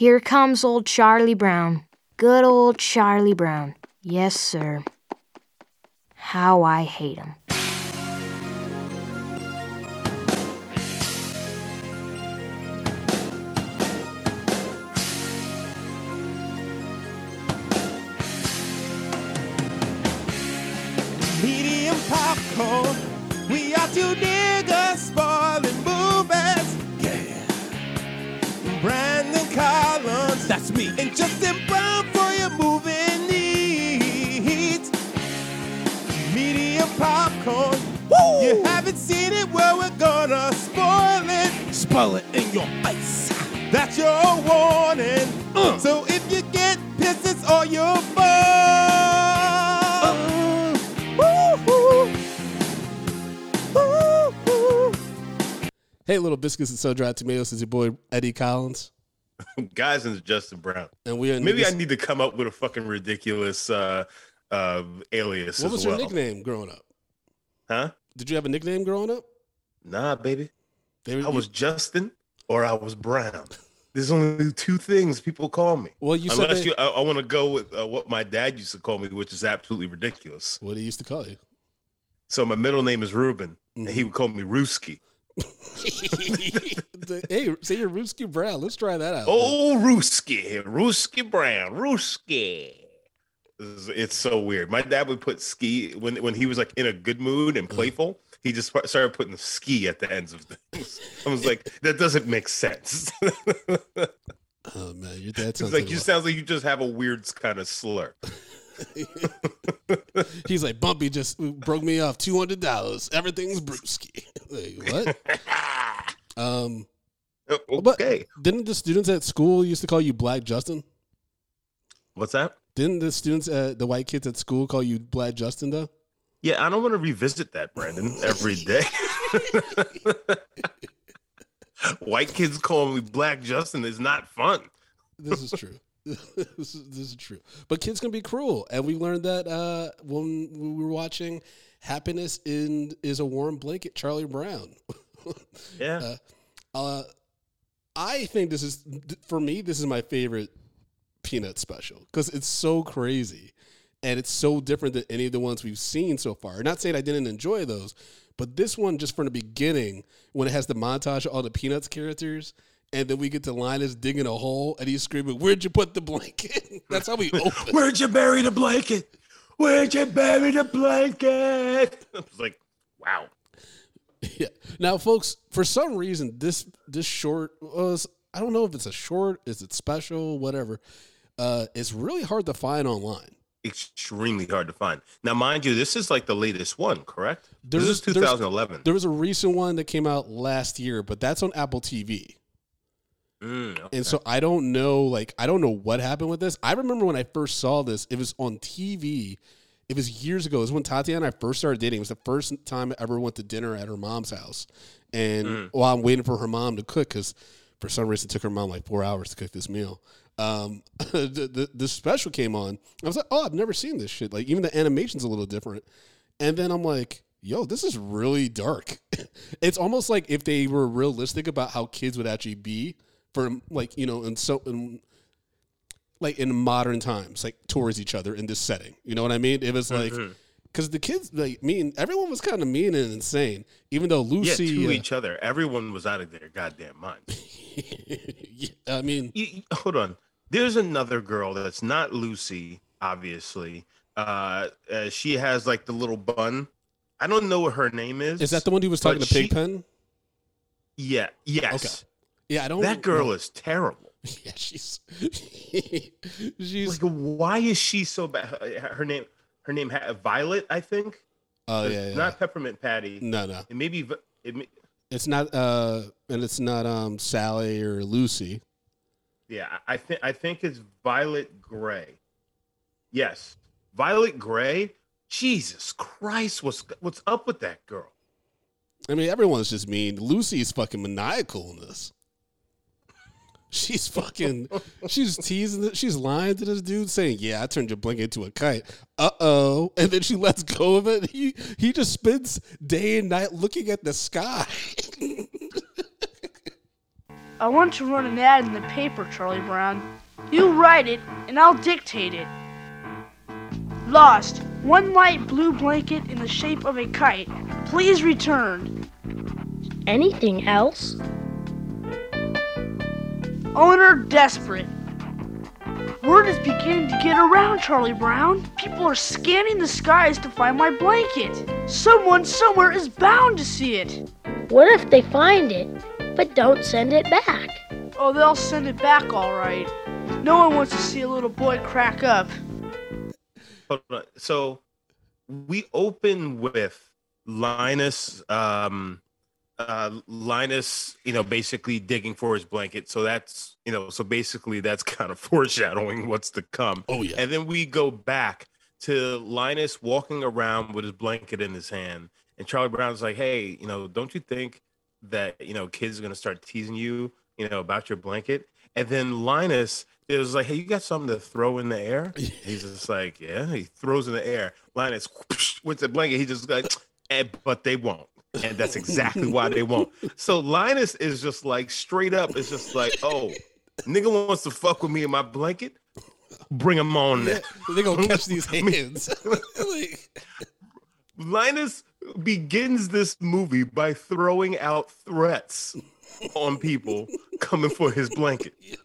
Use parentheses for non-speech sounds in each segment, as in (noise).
Here comes old Charlie Brown. Good old Charlie Brown. Yes, sir. How I hate him. Medium popcorn. We are niggas Collins. That's me. And Justin Brown for your moving needs. Medium popcorn. Woo! You haven't seen it, well, we're gonna spoil it. Spoil it in your face. That's your warning. Uh. So if you get pissed, it's all your fault. Uh. Woo-hoo. Hey, little biscuits and so dried tomatoes. Is your boy Eddie Collins, (laughs) Guys and Justin Brown. and we are. Maybe I need to come up with a fucking ridiculous uh, uh, alias What as was well. your nickname growing up? Huh? Did you have a nickname growing up? Nah, baby. I was Justin or I was Brown. There's only two things people call me. Well, you said Unless you, I, I want to go with uh, what my dad used to call me, which is absolutely ridiculous. What he used to call you? So my middle name is Ruben, and Mm-hmm. he would call me Ruski. (laughs) Hey, say you're Ruski Brown. Let's try that out. Oh, Ruski, Ruski Brown, Ruski. It's- so weird. My dad would put ski when when he was like in a good mood and mm. playful. He just started putting ski at the ends of things. (laughs) I was like, that doesn't make sense. (laughs) Oh man, your dad sounds like like, you sounds like you just have a weird kind of slur. He's like Bumpy just uh, broke me off two hundred dollars. Everything's Brewski. What? (laughs) Um, but Okay, didn't the students at school used to call you Black Justin? what's that? Didn't the students, at the white kids at school, call you Black Justin though? Yeah, I don't want to revisit that, Brandon, every day. (laughs) White kids calling me Black Justin is not fun. This is true. (laughs) this, is, this is true. But kids can be cruel, and we learned that uh, when we were watching "Happiness in Is a Warm Blanket." Charlie Brown. (laughs) Yeah. Uh, I think this is for me. This is my favorite Peanut special because it's so crazy, and it's so different than any of the ones we've seen so far. Not saying I didn't enjoy those, but this one just from the beginning when it has the montage of all the Peanuts characters. And then we get to Linus digging a hole, and he's screaming, "Where'd you put the blanket?" (laughs) That's how we open. (laughs) Where'd you bury the blanket? Where'd you bury the blanket? (laughs) I was like, wow. (laughs) Yeah. Now, folks, for some reason, this this short was I don't know if it's a short, is it special, whatever. Uh, it's really hard to find online. Extremely hard to find. Now, mind you, this is like the latest one, correct? There this is 2011. There was a recent one that came out last year, but that's on Apple TV. Mm, okay. And so I don't know, like, I don't know what happened with this. I remember when I first saw this, it was on TV. It was years ago. It was when Tatiana and I first started dating. It was the first time I ever went to dinner at her mom's house. And while I'm waiting for her mom to cook, because for some reason it took her mom like four hours to cook this meal. Um, (laughs) the, the, the special came on. I was like, oh, I've never seen this shit. Like, even the animation's a little different. And then I'm like, yo, this is really dark. (laughs) it's almost like if they were realistic about how kids would actually be for like, you know, and so in like in modern times, like towards each other in this setting. You know what I mean? It was like because the kids like mean everyone was kind of mean and insane. Even though yeah, Lucy to uh, each other. Everyone was out of their goddamn mind. (laughs) yeah, I mean You- hold on. There's another girl that's not Lucy, obviously. Uh, uh, she has like the little bun. I don't know what her name is. is that the one who was talking to she- Pigpen? Yeah. Yes. Yeah, I don't That girl is terrible. (laughs) Yeah, she's (laughs) she's Like, why is she so bad? Her, name, her name, Violet, I think. oh yeah, yeah. Not Peppermint Patty. no, no. It may be. It may, It's not uh and it's not um Sally or Lucy. yeah, I think. I think it's Violet Gray. Yes, Violet Gray. Jesus Christ, what's what's up with that girl? I mean, everyone's just mean. Lucy is fucking maniacal in this. She's fucking, she's teasing, it. she's lying to this dude, saying, "Yeah, I turned your blanket into a kite." Uh oh, and then she lets go of it. He he just spends day and night looking at the sky. (laughs) I want to run an ad in the paper, Charlie Brown. You write it, and I'll dictate it. Lost. One light blue blanket in the shape of a kite. Please return. Anything else? Owner desperate. Word is beginning to get around, Charlie Brown. People are scanning the skies to find my blanket. Someone somewhere is bound to see it. What if they find it, but don't send it back? Oh, they'll send it back all right. No one wants to see a little boy crack up. Hold on. So we open with Linus um uh Linus, you know, basically digging for his blanket. So that's you know, so basically that's (laughs) kind of foreshadowing what's to come. Oh yeah. And then we go back to Linus walking around with his blanket in his hand. And Charlie Brown's like, hey, you know, don't you think that, you know, kids are going to start teasing you, you know, about your blanket? And then Linus is like, hey, you got something to throw in the air? (laughs) He's just like, yeah. He throws in the air. Linus (laughs) with the blanket, he just like, (tsk) eh, but they won't. And that's exactly why they won't. So Linus is just like straight up, it's just like, oh, nigga wants to fuck with me in my blanket. Bring him on there. They gonna catch (laughs) these hands. (laughs) like, Linus begins this movie by throwing out threats on people coming for his blanket. (laughs)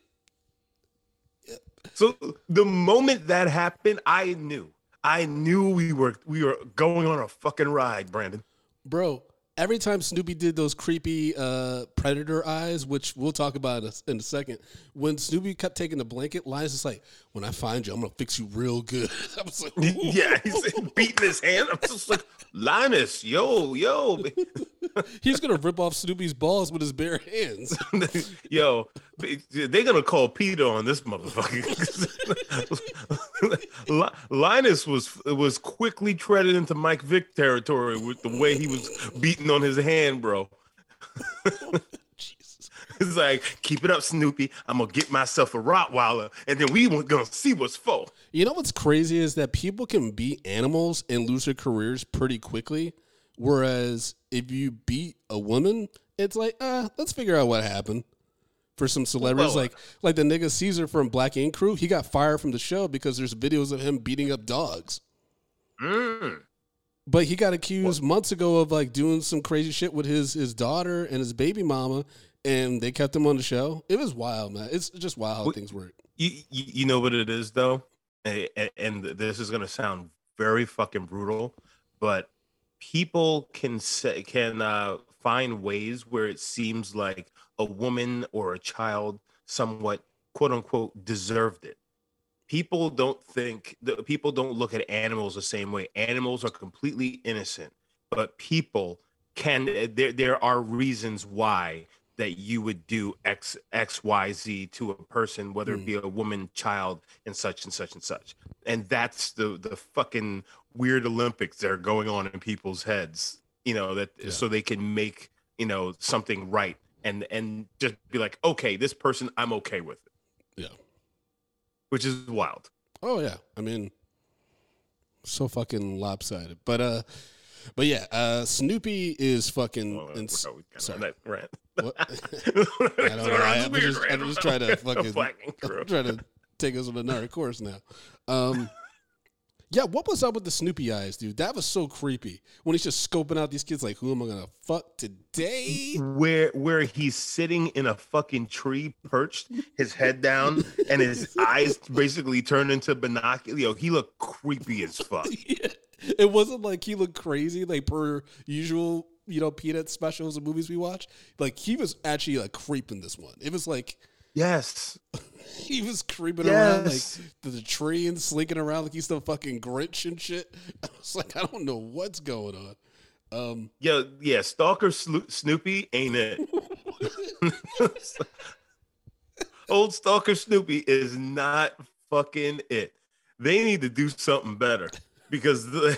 So the moment that happened, I knew. I knew we were we were going on a fucking ride, Brandon. bro, every time Snoopy did those creepy uh, predator eyes, which we'll talk about in a, second, when Snoopy kept taking the blanket, Linus is like, "When I find you, I'm gonna fix you real good." (laughs) I was like, (laughs) "Ooh." Yeah, he's (laughs) beating his hand. I'm just like, Linus, yo, yo, he's gonna rip off Snoopy's balls with his bare hands. yo. They're gonna call Peter on this motherfucker. Li- Linus was was quickly treaded into Mike Vick territory with the way he was beating on his hand, bro. (laughs) Jesus. It's like, keep it up, Snoopy. I'm gonna get myself a Rottweiler, and then we gonna see what's for. You know what's crazy is that people can beat animals and lose their careers pretty quickly, whereas if you beat a woman, it's like, uh, let's figure out what happened. For some celebrities, Well, like like the nigga Caesar from Black Ink Crew, he got fired from the show because there's videos of him beating up dogs. Mm. But he got accused months ago of like doing some crazy shit with his his daughter and his baby mama, and they kept him on the show. It was wild, man. It's just wild how What- things work. You, you you know what it is though, and, and this is gonna sound very fucking brutal, but people can say can uh, find ways where it seems like a woman or a child somewhat quote unquote deserved it. People don't think the people don't look at animals the same way. Animals are completely innocent, but people can there there are reasons why that you would do X X Y Z to a person, whether it hmm. be a woman, child, and such and such and such. And that's the the fucking weird Olympics that are going on in people's heads. You know that Yeah. so they can make you know something right and and just be like, okay, this person, I'm okay with it, Yeah. which is wild. Oh yeah. I mean, so fucking lopsided. But uh, but yeah. Uh, Snoopy is fucking. Oh, ins- sorry. that rant. What? (laughs) I don't know. I, I'm just, I'm just trying to (laughs) fucking. And (laughs) I'm trying to take us on another course now. Um, yeah, what was up with the Snoopy eyes, dude? That was so creepy. When he's just scoping out these kids, like, who am I gonna fuck today? where where he's sitting in a fucking tree perched his head down and his (laughs) eyes basically turned into binoculars yo he looked creepy as fuck (laughs) Yeah. It wasn't like he looked crazy, like per usual, you know, peanut specials and movies we watch. Like he was actually like creeping this one. It was like yes. (laughs) He was creeping around like Yes. to the tree and slinking around like he's the fucking Grinch and shit. (laughs) I was like, I don't know what's going on. Um, yo yeah stalker Slo- snoopy ain't it. (laughs) Old stalker snoopy is not fucking it. They need to do something better because the,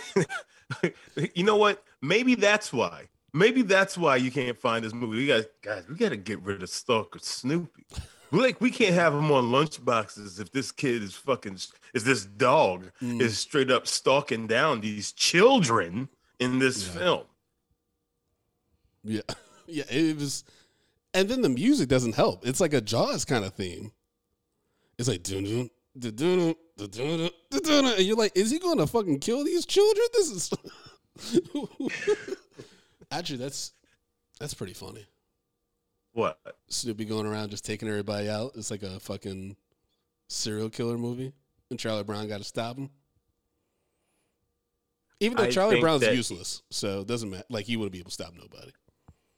you know what? Maybe that's why. Maybe that's why you can't find this movie. We got guys we got to get rid of stalker snoopy. we like we can't have him on lunch boxes if this kid is fucking is this dog Mm. is straight up stalking down these children in this Yeah. film Yeah, (laughs) yeah. It was. And then the music doesn't help. It's like a Jaws kind of theme. It's like dun dun dun dun dun dun dun dun, and you're like, is he going to fucking kill these children? (laughs) This is (laughs) actually that's that's pretty funny. What? Snoopy going around just taking everybody out. It's like a fucking serial killer movie, and Charlie Brown got to stop him. Even though I Charlie Brown's useless, so it doesn't matter. Like he wouldn't be able to stop nobody.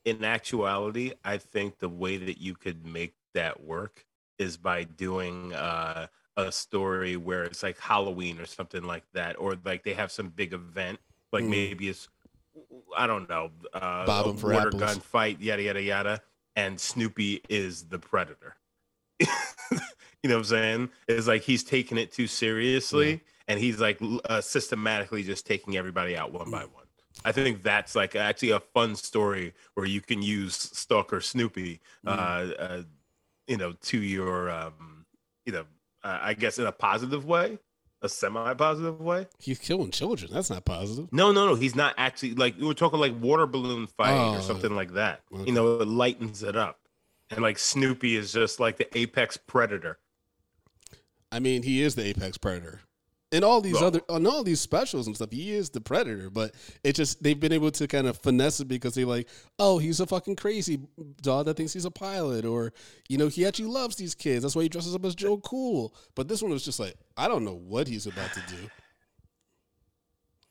in actuality, I think the way that you could make that work is by doing uh, a story where it's like Halloween or something like that, or like they have some big event, like Mm. maybe it's I don't know, uh, Bob a water apples. gun fight, yada yada yada, and Snoopy is the predator. (laughs) you know what I'm saying? It's like he's taking it too seriously, and he's like uh, systematically just taking everybody out one by one. I think that's like actually a fun story where you can use Stalker Snoopy, uh, uh, you know, to your, um, you know, uh, I guess in a positive way, a semi-positive way. He's killing children. That's not positive. No, no, no. He's not actually like we were talking like water balloon fight Oh, or something like that. okay. You know, it lightens it up, and like Snoopy is just like the apex predator. I mean, he is the apex predator. In all these Well- other, on all these specials and stuff, he is the predator. But it just they've been able to kind of finesse it because they're like, oh, he's a fucking crazy dog that thinks he's a pilot, or you know, he actually loves these kids. That's why he dresses up as Joe Cool. But this one was just like, I don't know what he's about to do,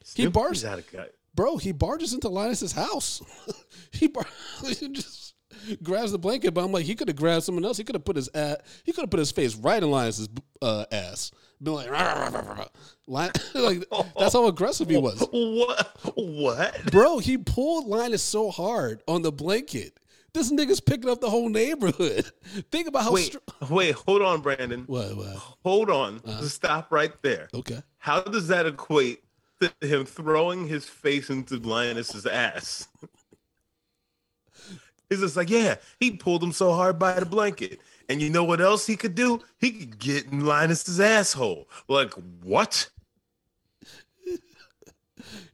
He Snoopy's bars- out of gut. bro. He barges into Linus's house. (laughs) he, bar- (laughs) just grabs the blanket, but I'm like, he could have grabbed someone else. He could have put his a he could have put his face right in Linus's uh, ass. Been like, "Rah, rah, rah, rah, rah." (laughs) Like that's how aggressive he was. (laughs) What? What? Bro, he pulled Linus so hard on the blanket. This nigga's picking up the whole neighborhood. (laughs) Think about how. Wait, str- wait. Hold on, Brandon. what, what? Hold on. Uh-huh. Stop right there. Okay. How does that equate to him throwing his face into Linus's ass? He's just like, yeah, he pulled him so hard by the blanket. And you know what else he could do? He could get in Linus's asshole. Like, what? You,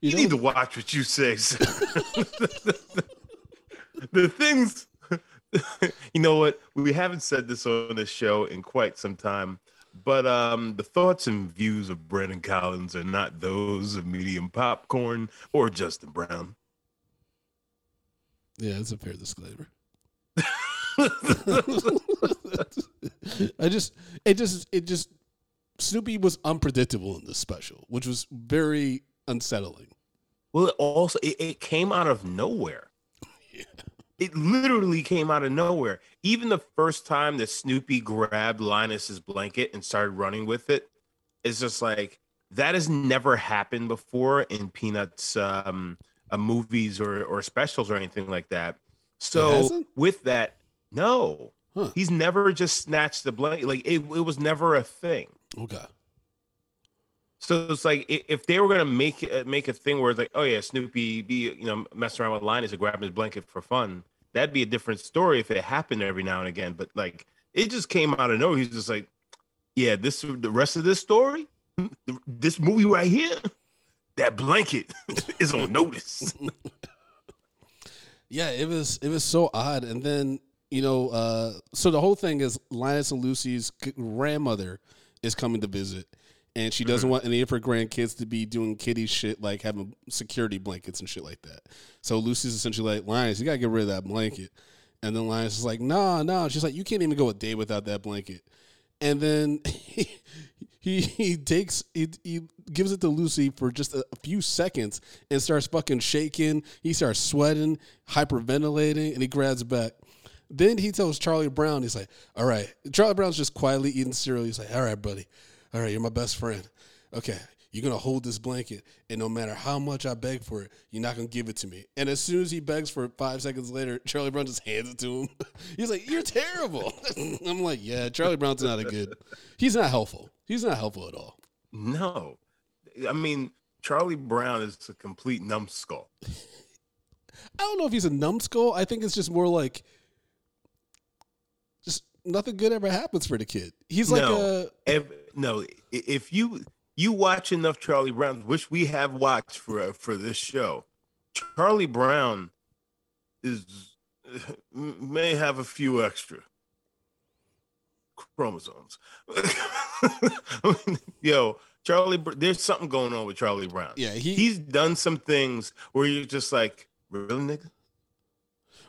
You know, need to watch what you say. sir. the things, you know what? We haven't said this on this show in quite some time, but um, the thoughts and views of Brandon Collins are not those of Medium Popcorn or Justin Brown. yeah, it's a fair disclaimer. (laughs) (laughs) (laughs) I just, it just, it just, Snoopy was unpredictable in this special, which was very unsettling. Well, it also it, it came out of nowhere. (laughs) It literally came out of nowhere. Even the first time that Snoopy grabbed Linus's blanket and started running with it, it's just like that has never happened before in Peanuts um, uh, movies or or specials or anything like that. So with that, no, Huh. he's never just snatched the blanket. Like it, it was never a thing. Okay. So it's like if they were gonna make it make a thing where it's like, oh yeah, Snoopy be you know messing around with Linus and grabbing his blanket for fun, that'd be a different story if it happened every now and again. But like it just came out of nowhere. He's just like, yeah, this the rest of this story, (laughs) this movie right here, that blanket (laughs) is on notice. (laughs) Yeah, it was it was so odd. And then you know, uh, so the whole thing is Linus and Lucy's grandmother is coming to visit, and she doesn't want any of her grandkids to be doing kitty shit like having security blankets and shit like that. So Lucy's essentially like, Linus, you gotta get rid of that blanket. And then Linus is like, nah, nah. She's like, you can't even go a day without that blanket. And then he (laughs) he, he takes he, he gives it to Lucy for just a, a few seconds and starts fucking shaking. He starts sweating, hyperventilating, and he grabs back. Then he tells Charlie Brown, he's like, "All right." Charlie Brown's just quietly eating cereal. He's like, "All right, buddy. All right, you're my best friend. Okay, you're gonna hold this blanket, and no matter how much I beg for it, you're not gonna give it to me." And as soon as he begs for it, five seconds later, (laughs) Charlie Brown just hands it to him. (laughs) He's like, "You're terrible." (laughs) I'm like, "Yeah, Charlie Brown's not a good. He's not helpful. He's not helpful at all." no, I mean Charlie Brown is a complete numbskull. I don't know if he's a numbskull. I think it's just more like nothing good ever happens for the kid. He's like No. a Ev- no, if you you watch enough Charlie Brown, which we have watched for uh, for this show, Charlie Brown is (laughs) may have a few extra chromosomes. I (laughs) mean, Yo, Charlie, there's something going on with Charlie Brown. Yeah, he- he's done some things where you're just like, really, nigga?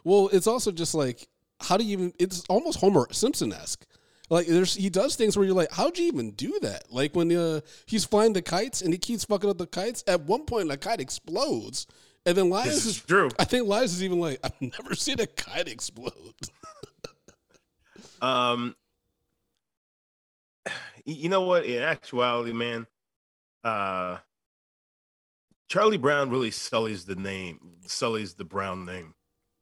Well, it's also just like how do you even? It's almost Homer Simpson esque. Like there's he does things where you're like, how'd you even do that? Like when uh, he's flying the kites and he keeps fucking up the kites. At one point, the kite explodes, and then This is is true. I think Linus is even like, I've never seen a kite explode. (laughs) Um, you know what? In actuality, man, uh, Charlie Brown really sullies the name, sullies the Brown name.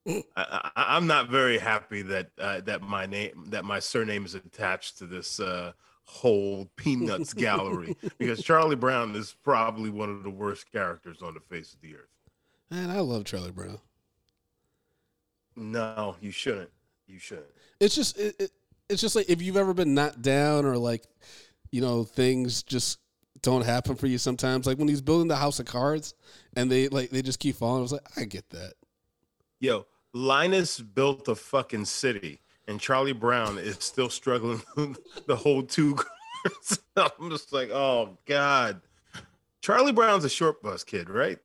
(laughs) I, I, I'm not very happy that uh, that my name, that my surname is attached to this uh, whole Peanuts gallery (laughs) because Charlie Brown is probably one of the worst characters on the face of the earth. Man, I love Charlie Brown. No, you shouldn't. You shouldn't. It's just it, it, it's just like if you've ever been knocked down or like you know things just don't happen for you sometimes. Like when he's building the house of cards and they like they just keep falling. I was like, I get that. Yo, Linus built a fucking city, and Charlie Brown is still struggling (laughs) with the whole two. (laughs) I'm just like, oh god. Charlie Brown's a short bus kid, right?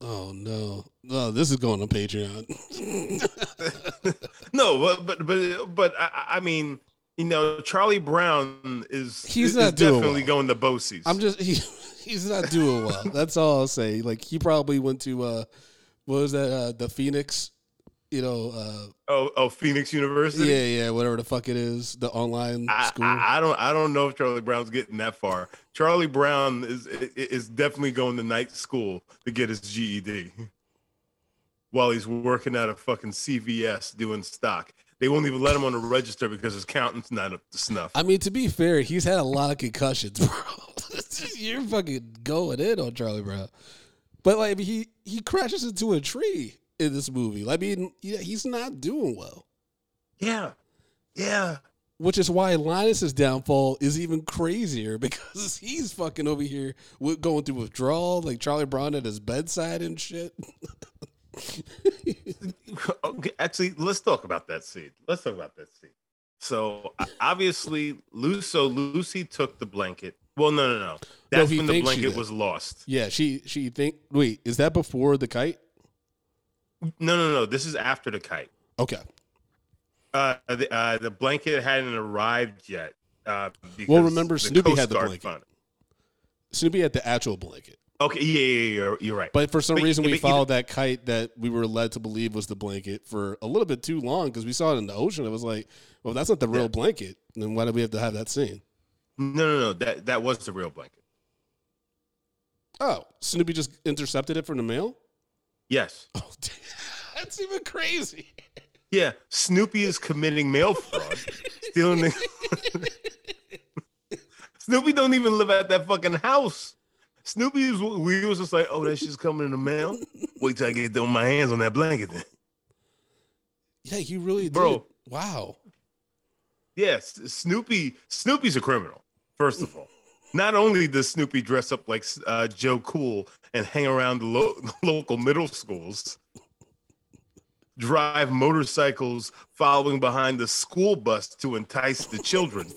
Oh no, no, this is going on Patreon. (laughs) no, but but but but I, I- mean, you know, Charlie Brown is He's not doing definitely well. going to Bosie's. I'm just he, he's not doing well. That's all I'll say. Like he probably went to uh what was that uh the Phoenix, you know, uh oh oh Phoenix University. yeah, yeah, whatever the fuck it is, the online I, school. I, I don't I don't know if Charlie Brown's getting that far. Charlie Brown is is definitely going to night school to get his GED while he's working at a fucking CVS doing stock. They won't even let him on the register because his accountant's not up to snuff. I mean, to be fair, he's had a lot of concussions, (laughs) bro. You're fucking going in on Charlie Brown. But like he he crashes into a tree in this movie. I mean, yeah, he's not doing well. yeah, yeah. Which is why Linus's downfall is even crazier (laughs) because he's fucking over here with, going through withdrawal, like Charlie Brown at his bedside and shit. (laughs) Okay, actually, let's talk about that scene. Let's talk about that scene. So obviously, Lucy, so Lucy took the blanket. Well, no, no, no. That's he when the blanket was lost. Yeah, she she think wait, is that before the kite? No, no, no. This is after the kite. Okay. Uh, the, uh, the blanket hadn't arrived yet. Uh, because Well, remember Snoopy Coast had the Guard blanket. Snoopy had the actual blanket. Okay, yeah, yeah, yeah, you're, you're right. But for some But- reason, we but either- followed that kite that we were led to believe was the blanket for a little bit too long because we saw it in the ocean. It was like, well, that's not the real Yeah. blanket. Then why did we have to have that scene? no, no, no. That that was the real blanket. Oh, Snoopy just intercepted it from the mail? Yes. (laughs) Oh, that's even crazy. Yeah. Snoopy is committing mail fraud, stealing the. (laughs) Snoopy don't even live at that fucking house. Snoopy is. We was just like, oh, that shit's coming in the mail. Wait till I get my hands on that blanket then. Yeah, you really Bro. did. Wow. Yes, Snoopy. Snoopy's a criminal. First of all, not only does Snoopy dress up like uh, Joe Cool and hang around the lo- (laughs) local middle schools, drive motorcycles following behind the school bus to entice the children,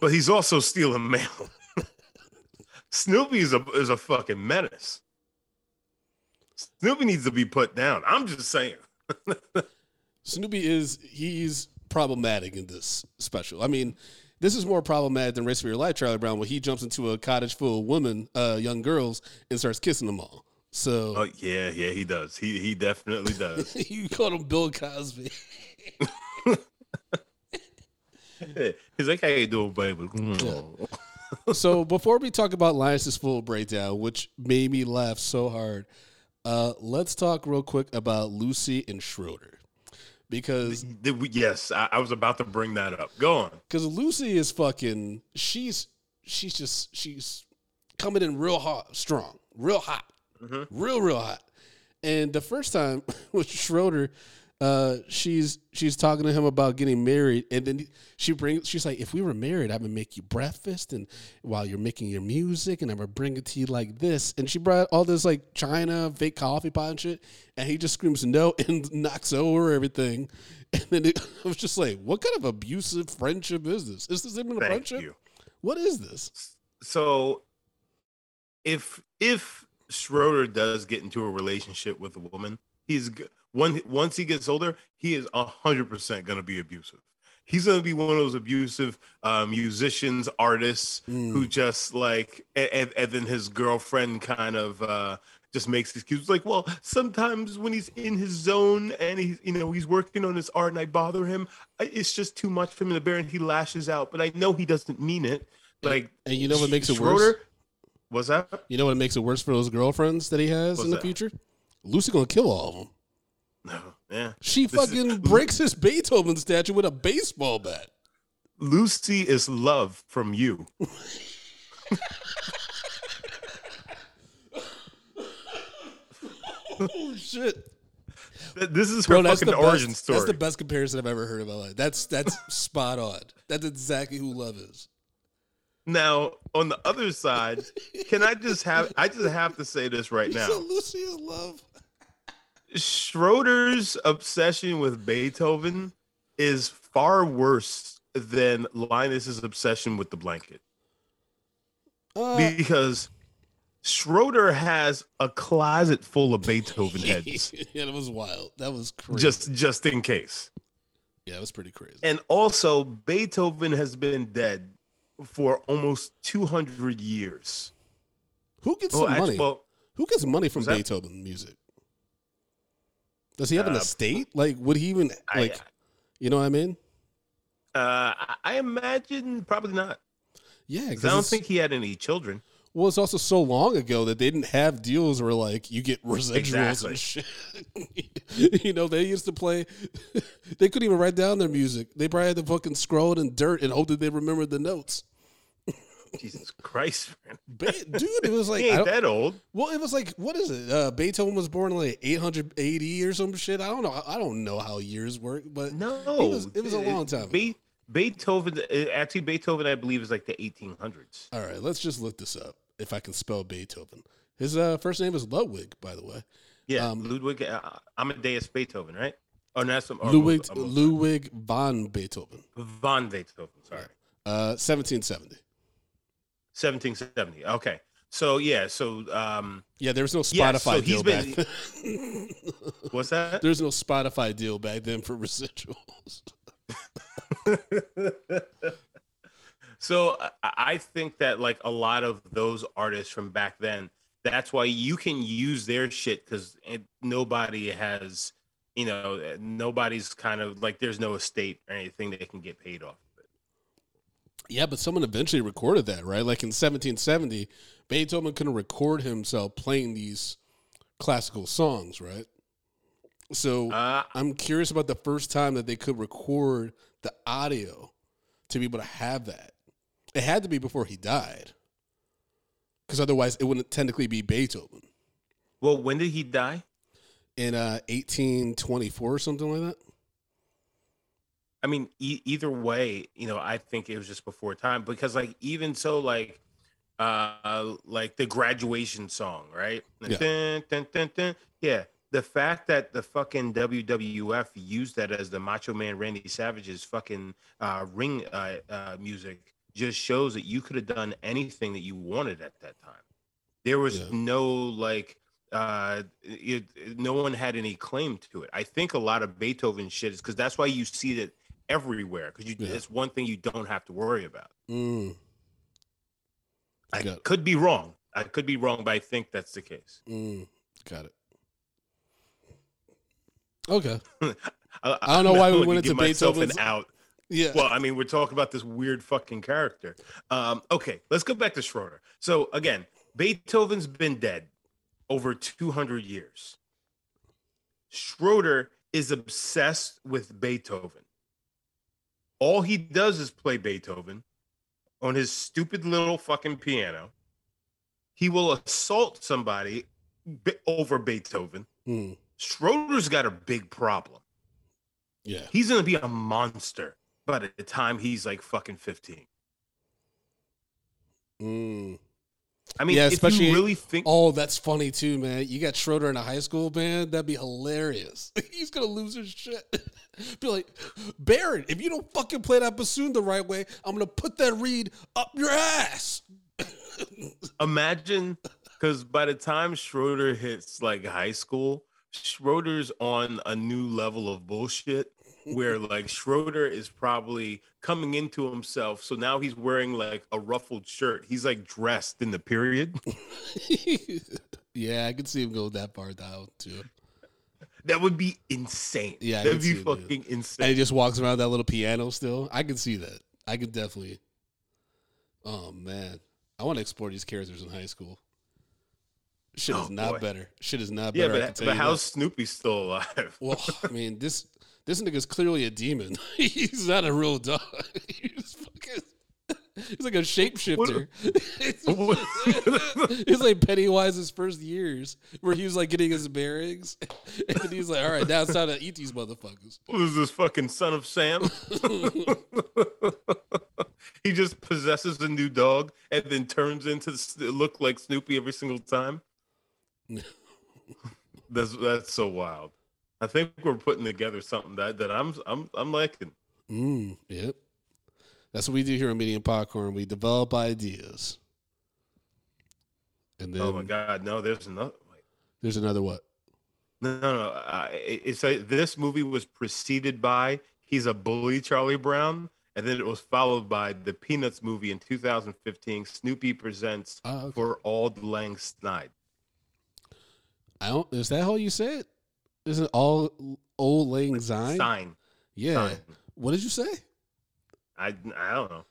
but he's also stealing mail. (laughs) Snoopy is a is a fucking menace. Snoopy needs to be put down. I'm just saying. (laughs) Snoopy is he's problematic in this special. I mean, this is more problematic than Race for Your Life, Charlie Brown, where he jumps into a cottage full of women, uh, young girls, and starts kissing them all. So Oh yeah, yeah, he does. He he definitely does. (laughs) you called him Bill Cosby. (laughs) He's like, how you doing, baby? so before we talk about Linus's full breakdown, which made me laugh so hard, uh, let's talk real quick about Lucy and Schroeder. Because yes, I, I was about to bring that up. Go on. because Lucy is fucking she's she's just she's coming in real hot strong real hot mm-hmm. real real hot and the first time (laughs) with Schroeder uh, she's she's talking to him about getting married, and then she brings. She's like, "If we were married, I would make you breakfast, and while you're making your music, and I would bring it to you like this." And she brought all this like china, fake coffee pot and shit, and he just screams no (laughs) and knocks over everything. And then it, (laughs) I was just like, "What kind of abusive friendship is this? Is this even a Thank friendship? you. What is this?" So, if if Schroeder does get into a relationship with a woman, he's one once he gets older, he is hundred percent gonna be abusive. He's gonna be one of those abusive uh, musicians, artists who just like, and, and, and then his girlfriend kind of uh, just makes excuses like, well, sometimes when he's in his zone and he's, you know, he's working on his art and I bother him, it's just too much for him to bear and he lashes out. But I know he doesn't mean it. Like, And you know what makes it Schroeder- worse? What's that? You know what makes it worse for those girlfriends that he has What's in the that? future? Lucy gonna kill all of them. Yeah. She This is- fucking (laughs) breaks his Beethoven statue with a baseball bat. Lucy is love from you. Oh shit, This is her bro! Fucking the origin best. story. That's the best comparison I've ever heard in my life. That's that's (laughs) spot on. That's exactly who love is. Now, on the other side, can I just have? I just have to say this right (laughs) now. Lucy is love. Schroeder's obsession with Beethoven is far worse than Linus's obsession with the blanket Uh, because Schroeder has a closet full of Beethoven heads (laughs) yeah, that was wild. That was crazy. just just in case. yeah, it was pretty crazy. And also, Beethoven has been dead for almost 200 years. Who gets Well, some actu- money? well, Who gets money from that- Beethoven music? Does he have an Uh, estate? Like, would he even I- like? you know what I mean? Uh, I- imagine probably not. Yeah, because I don't think he had any children. Well, it's also so long ago that they didn't have deals where like you get residuals Exactly. and shit. (laughs) you know, they used to play. (laughs) they couldn't even write down their music. They probably had to fucking scroll it in dirt and hope that they remembered the notes. Jesus Christ. Ba- Dude, it was (laughs) like he ain't that old. well, it was like what is it? Uh, Beethoven was born in like 880 or some shit. I don't know. I don't know how years work, but No, it was, it was a long time. Be- Beethoven, uh, actually, Beethoven, I believe, is like the 1800s. All right, let's just look this up if I can spell Beethoven. His uh, first name is Ludwig, by the way. Yeah, Um, Ludwig uh, Amadeus Beethoven, right? Oh, no, that's some or Ludwig Ludwig von Beethoven, von Beethoven. Sorry, uh, 1770. 1770. Okay, so yeah, so um, Yeah, there was no Yeah, Spotify so deal he's back then. (laughs) (laughs) what's that? There's no Spotify deal back then for residuals. (laughs) So I, I think that like a lot of those artists from back then, that's why you can use their shit because nobody has, you know, nobody's kind of like there's no estate or anything they can get paid off. Yeah, but someone eventually recorded that, right? Like in 1770, Beethoven couldn't record himself playing these classical songs, right? So Uh, I'm curious about the first time that they could record the audio to be able to have that. It had to be before he died, because otherwise it wouldn't technically be Beethoven well, when did he die? in uh, 1824 or something like that. I mean, e- either way, you know, I think it was just before time because, like, even so, like, uh, like the graduation song, right? Yeah. Dun, dun, dun. Yeah. The fact that the fucking WWF used that as the Macho Man Randy Savage's fucking uh, ring uh, uh, music just shows that you could have done anything that you wanted at that time. There was Yeah. no like uh it, no one had any claim to it i think a lot of beethoven shit is because that's why you see it everywhere because you Yeah. it's one thing you don't have to worry about. Mm, i could be wrong. I could be wrong but i think that's the case. Mm, got it. Okay. (laughs) i, I don't know why we went into Beethoven's- out. Yeah. well i mean we're talking about this weird fucking character. Um okay let's go back to schroeder. So again beethoven's been dead over 200 years. Schroeder is obsessed with beethoven all he does is play beethoven on his stupid little fucking piano he will assault somebody over beethoven Mm, schroeder's got a big problem Yeah. He's gonna be a monster by the time he's like fucking 15. Mm. I mean, Yeah, if especially- you really think Oh, that's funny too, man. You got Schroeder in a high school band. That'd be hilarious. (laughs) He's gonna lose his shit. (laughs) be like, Baron, if you don't fucking play that bassoon the right way, I'm gonna put that reed up your ass. (laughs) imagine because by the time Schroeder hits like high school, Schroeder's on a new level of bullshit where like Schroeder is probably coming into himself. So now he's wearing like a ruffled shirt. He's like dressed in the period. (laughs) yeah, I could see him go that far down too. That would be insane. Yeah, I that'd be it, insane. And he just walks around that little piano still. I can see that. I could definitely. Oh man, I want to explore these characters in high school. Shit is Oh, not boy. better. Shit is not better. I but, but how's that. Snoopy still alive? Well, I mean this this nigga's clearly a demon. (laughs) he's not a real dog. (laughs) he's fucking. He's like a shapeshifter. it's (laughs) like Pennywise's first years, where he was like getting his bearings, and he's like, "All right, now it's time to eat these motherfuckers." What is this fucking son of Sam? he just possesses a new dog and then turns into look like Snoopy every single time. that's that's so wild. I think we're putting together something that, that I'm I'm I'm liking. Mm, yep. That's what we do here on Medium Popcorn. We develop ideas. And then oh my god, no, there's another. Wait. there's another what? No, no, no. Uh, it's a, this movie was preceded by "He's a Bully," Charlie Brown, and then it was followed by the Peanuts movie in 2015. Snoopy presents Oh, okay. for Auld Lang Syne. I don't is that how you say it? Is it all old lang syne? Sign. Yeah. Sign. What did you say? I I don't know.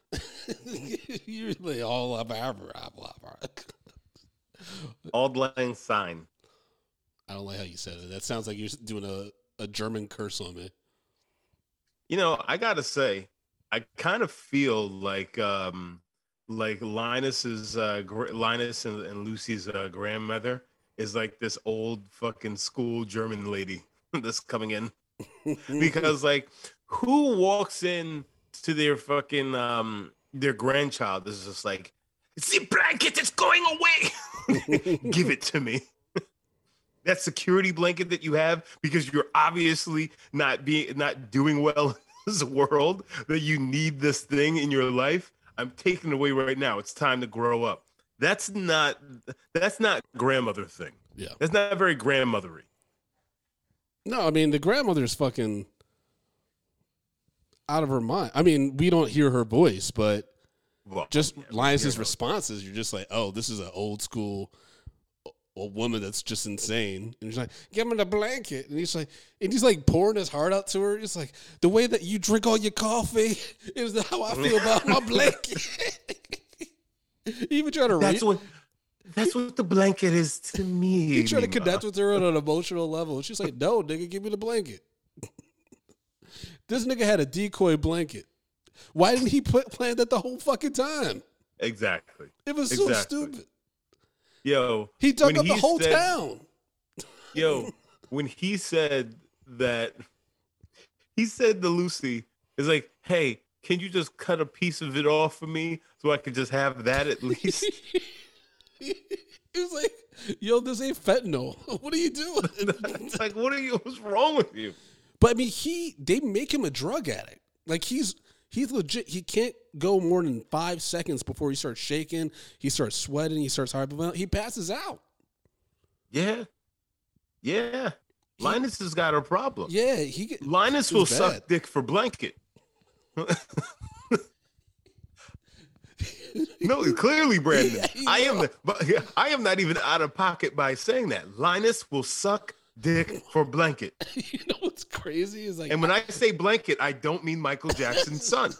(laughs) You're like all blah, blah, blah. Auld Lang Syne. I don't like how you said it. That sounds like you're doing a, a German curse on me. You know, I gotta say, I kind of feel like um like Linus's uh gr- Linus and, and Lucy's uh, grandmother is like this old fucking school German lady (laughs) that's coming in. (laughs) Because like who walks in to their fucking um their grandchild is just like the blanket is going away. (laughs) Give it to me. That security blanket that you have because you're obviously not being not doing well in this world that you need this thing in your life i'm taking it away right now. It's time to grow up that's not that's not grandmother thing Yeah. that's not very grandmothery No, I mean the grandmother's fucking out of her mind. I mean, we don't hear her voice, but well, just yeah, Linus's responses, you're just like, oh, this is an old school a woman that's just insane. And he's like, give me the blanket. And he's like, and he's like pouring his heart out to her. It's like the way that you drink all your coffee (laughs) is how I feel about my blanket. (laughs) (laughs) he even trying to that's read. what that's what the blanket is to me He trying to connect with her on an emotional level. She's like, no, nigga, give me the blanket. (laughs) this nigga had a decoy blanket. Why didn't he put plan that the whole fucking time? exactly It was so Exactly. stupid. yo He dug up the whole said- town. (laughs) Yo, when he said that, he said to Lucy, "Is like, hey, can you just cut a piece of it off for me so I can just have that at least?" (laughs) he was like, yo, this ain't fentanyl. (laughs) What are you doing? (laughs) it's like, what are you? What's wrong with you? but I mean, he they make him a drug addict. Like he's he's legit. He can't go more than five seconds before he starts shaking. He starts sweating. He starts hyperventilating. He passes out. Yeah, yeah. Linus has got a problem. Yeah, he get, Linus will bad. suck dick for blanket. No, clearly, Brandon. (laughs) Yeah, I am, but I am not even out of pocket by saying that. Linus will suck dick for blanket. (laughs) you know what's crazy is like And when I say blanket, I don't mean Michael Jackson's (laughs) son.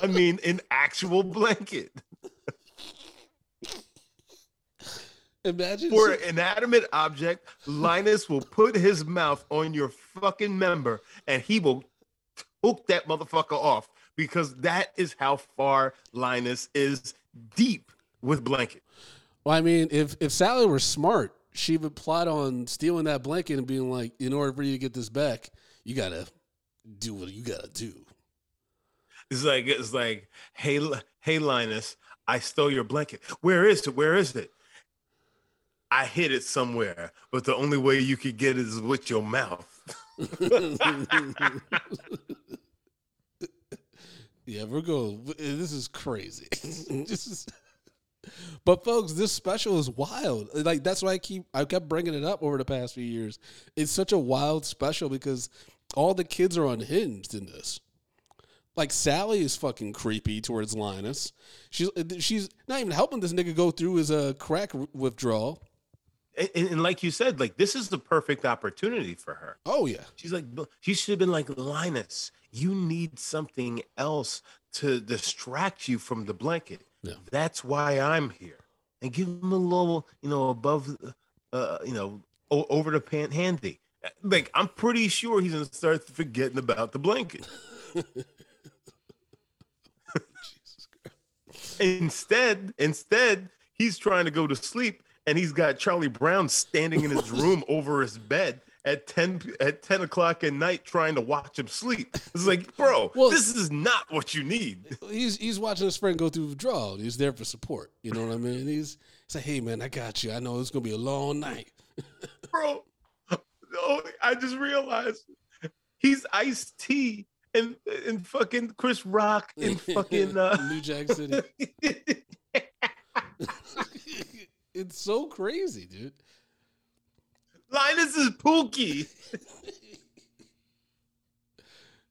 I mean an actual blanket imagine for an inanimate object. Linus will put his mouth on your fucking member, and he will hook that motherfucker off because that is how far Linus is deep with blanket. Well, I mean, if if Sally were smart, she would plot on stealing that blanket and being like, in order for you to get this back, you gotta do what you gotta do. It's like it's like, hey, hey, Linus, I stole your blanket. Where is it? Where is it? I hid it somewhere, but the only way you could get it is with your mouth. (laughs) yeah, we're going. This is crazy. (laughs) this is. But folks, this special is wild. Like that's why I keep I kept bringing it up over the past few years. It's such a wild special because all the kids are unhinged in this. Like Sally is fucking creepy towards Linus. She's she's not even helping this nigga go through his uh, crack withdrawal. And, and, like you said, like this is the perfect opportunity for her. Oh yeah, She's like, she should have been like, Linus, you need something else to distract you from the blanket. Yeah. That's why I'm here. And give him a little, you know, above, uh, you know, o- over the pant handy. Like, I'm pretty sure he's gonna start forgetting about the blanket. (laughs) instead, instead, he's trying to go to sleep, and he's got Charlie Brown standing in his (laughs) room over his bed at 10 at 10 o'clock at night trying to watch him sleep. It's like, bro, Well- this is not what you need. he's he's watching his friend go through withdrawal. He's there for support. You know what I mean? He's he's like, hey man, I got you. I know it's gonna be a long night. (laughs) Bro, oh, I just realized he's Ice T and and fucking Chris Rock in (laughs) fucking uh New Jack City. It's so crazy, dude. Linus is Pookie. (laughs)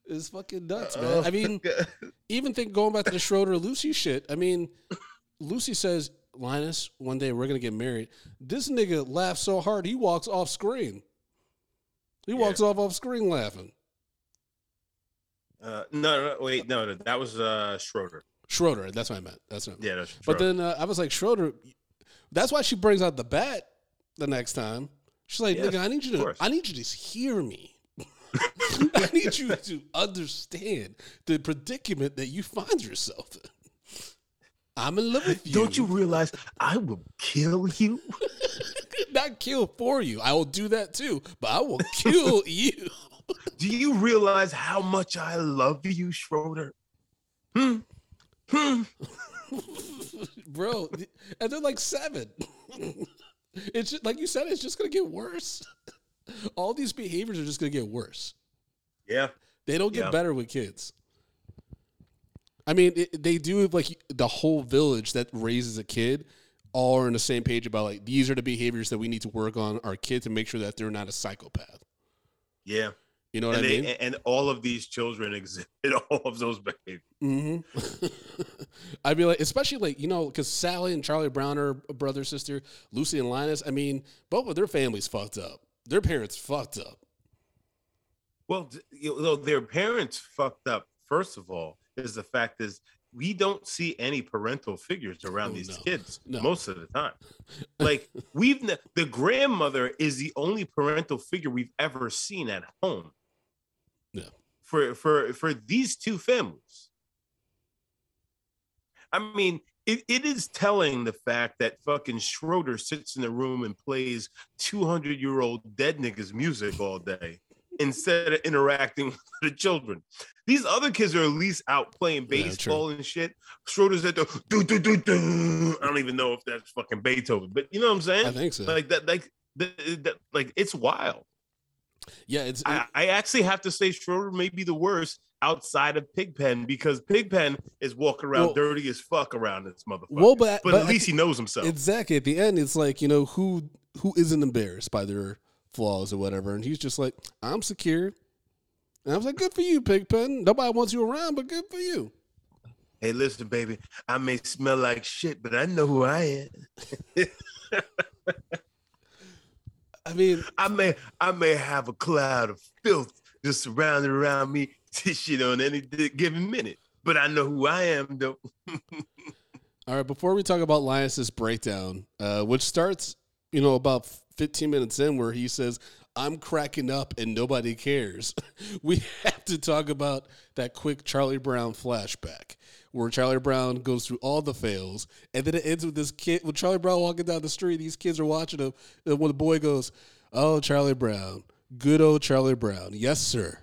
It's fucking nuts, man. I mean, (laughs) even think going back to the Schroeder Lucy shit. I mean, Lucy says, Linus, one day we're gonna get married. This nigga laughs so hard he walks off screen. He walks off off screen laughing. Uh, no, no, wait, no, no, that was uh Schroeder. Schroeder, that's what I meant. That's what. I meant. Yeah, that's But then uh, I was like, Schroeder, that's why she brings out the bat the next time. She's like, Yes, nigga, I need you to. I need you to hear me. (laughs) (laughs) I need you to understand the predicament that you find yourself in. I'm in love with you. Don't you realize I will kill you? (laughs) Not kill for you. I will do that too, but I will kill you. Do you realize how much I love you, Schroeder? Hmm. Hmm. (laughs) Bro, and they're like seven. (laughs) It's just, like you said, it's just gonna get worse. (laughs) All these behaviors are just gonna get worse. Yeah. They don't get Yeah. better with kids. I mean, it, they do have like the whole village that raises a kid all are on the same page about like these are the behaviors that we need to work on our kid to make sure that they're not a psychopath. Yeah. You know what And, I they, mean? and all of these children (laughs) exhibit all of those behaviors. Mm-hmm. (laughs) I'd be like, especially like you know, because Sally and Charlie Brown are a brother sister. Lucy and Linus. I mean, both of their families fucked up. Their parents fucked up. Well, th- you know, their parents fucked up. First of all, is the fact is we don't see any parental figures around Oh, these no. kids No. most of the time. (laughs) Like we've ne- the grandmother is the only parental figure we've ever seen at home. Yeah. For for for these two families. I mean, it, it is telling the fact that fucking Schroeder sits in the room and plays 200 year old dead niggas music all day instead of interacting (laughs) with the children. These other kids are at least out playing Yeah, baseball and shit. Schroeder's at the do do do do. I don't even know if that's fucking Beethoven, but you know what I'm saying? I think so. Like that, like that, that like it's wild. Yeah, it's I, I actually have to say Schroeder may be the worst outside of Pigpen because Pigpen is walking around Well- dirty as fuck around this motherfucker. well, but but, at least he knows himself. exactly at the end, it's like you know who who isn't embarrassed by their flaws or whatever, and he's just like, I'm secure. And I was like, good for you, Pigpen. Nobody wants you around, but good for you. Hey, listen, baby. I may smell like shit, but I know who I am. (laughs) I mean, I may I may have a cloud of filth just surrounding around me (laughs) to shit on any given minute, but I know who I am though. (laughs) All right, before we talk about Linus's breakdown, uh, which starts, you know, about 15 minutes in, where he says, I'm cracking up and nobody cares, (laughs) we have to talk about that quick Charlie Brown flashback where Charlie Brown goes through all the fails. And then it ends with this kid, with Charlie Brown walking down the street. These kids are watching him. And when the boy goes, Oh, Charlie Brown, good old Charlie Brown. Yes, sir.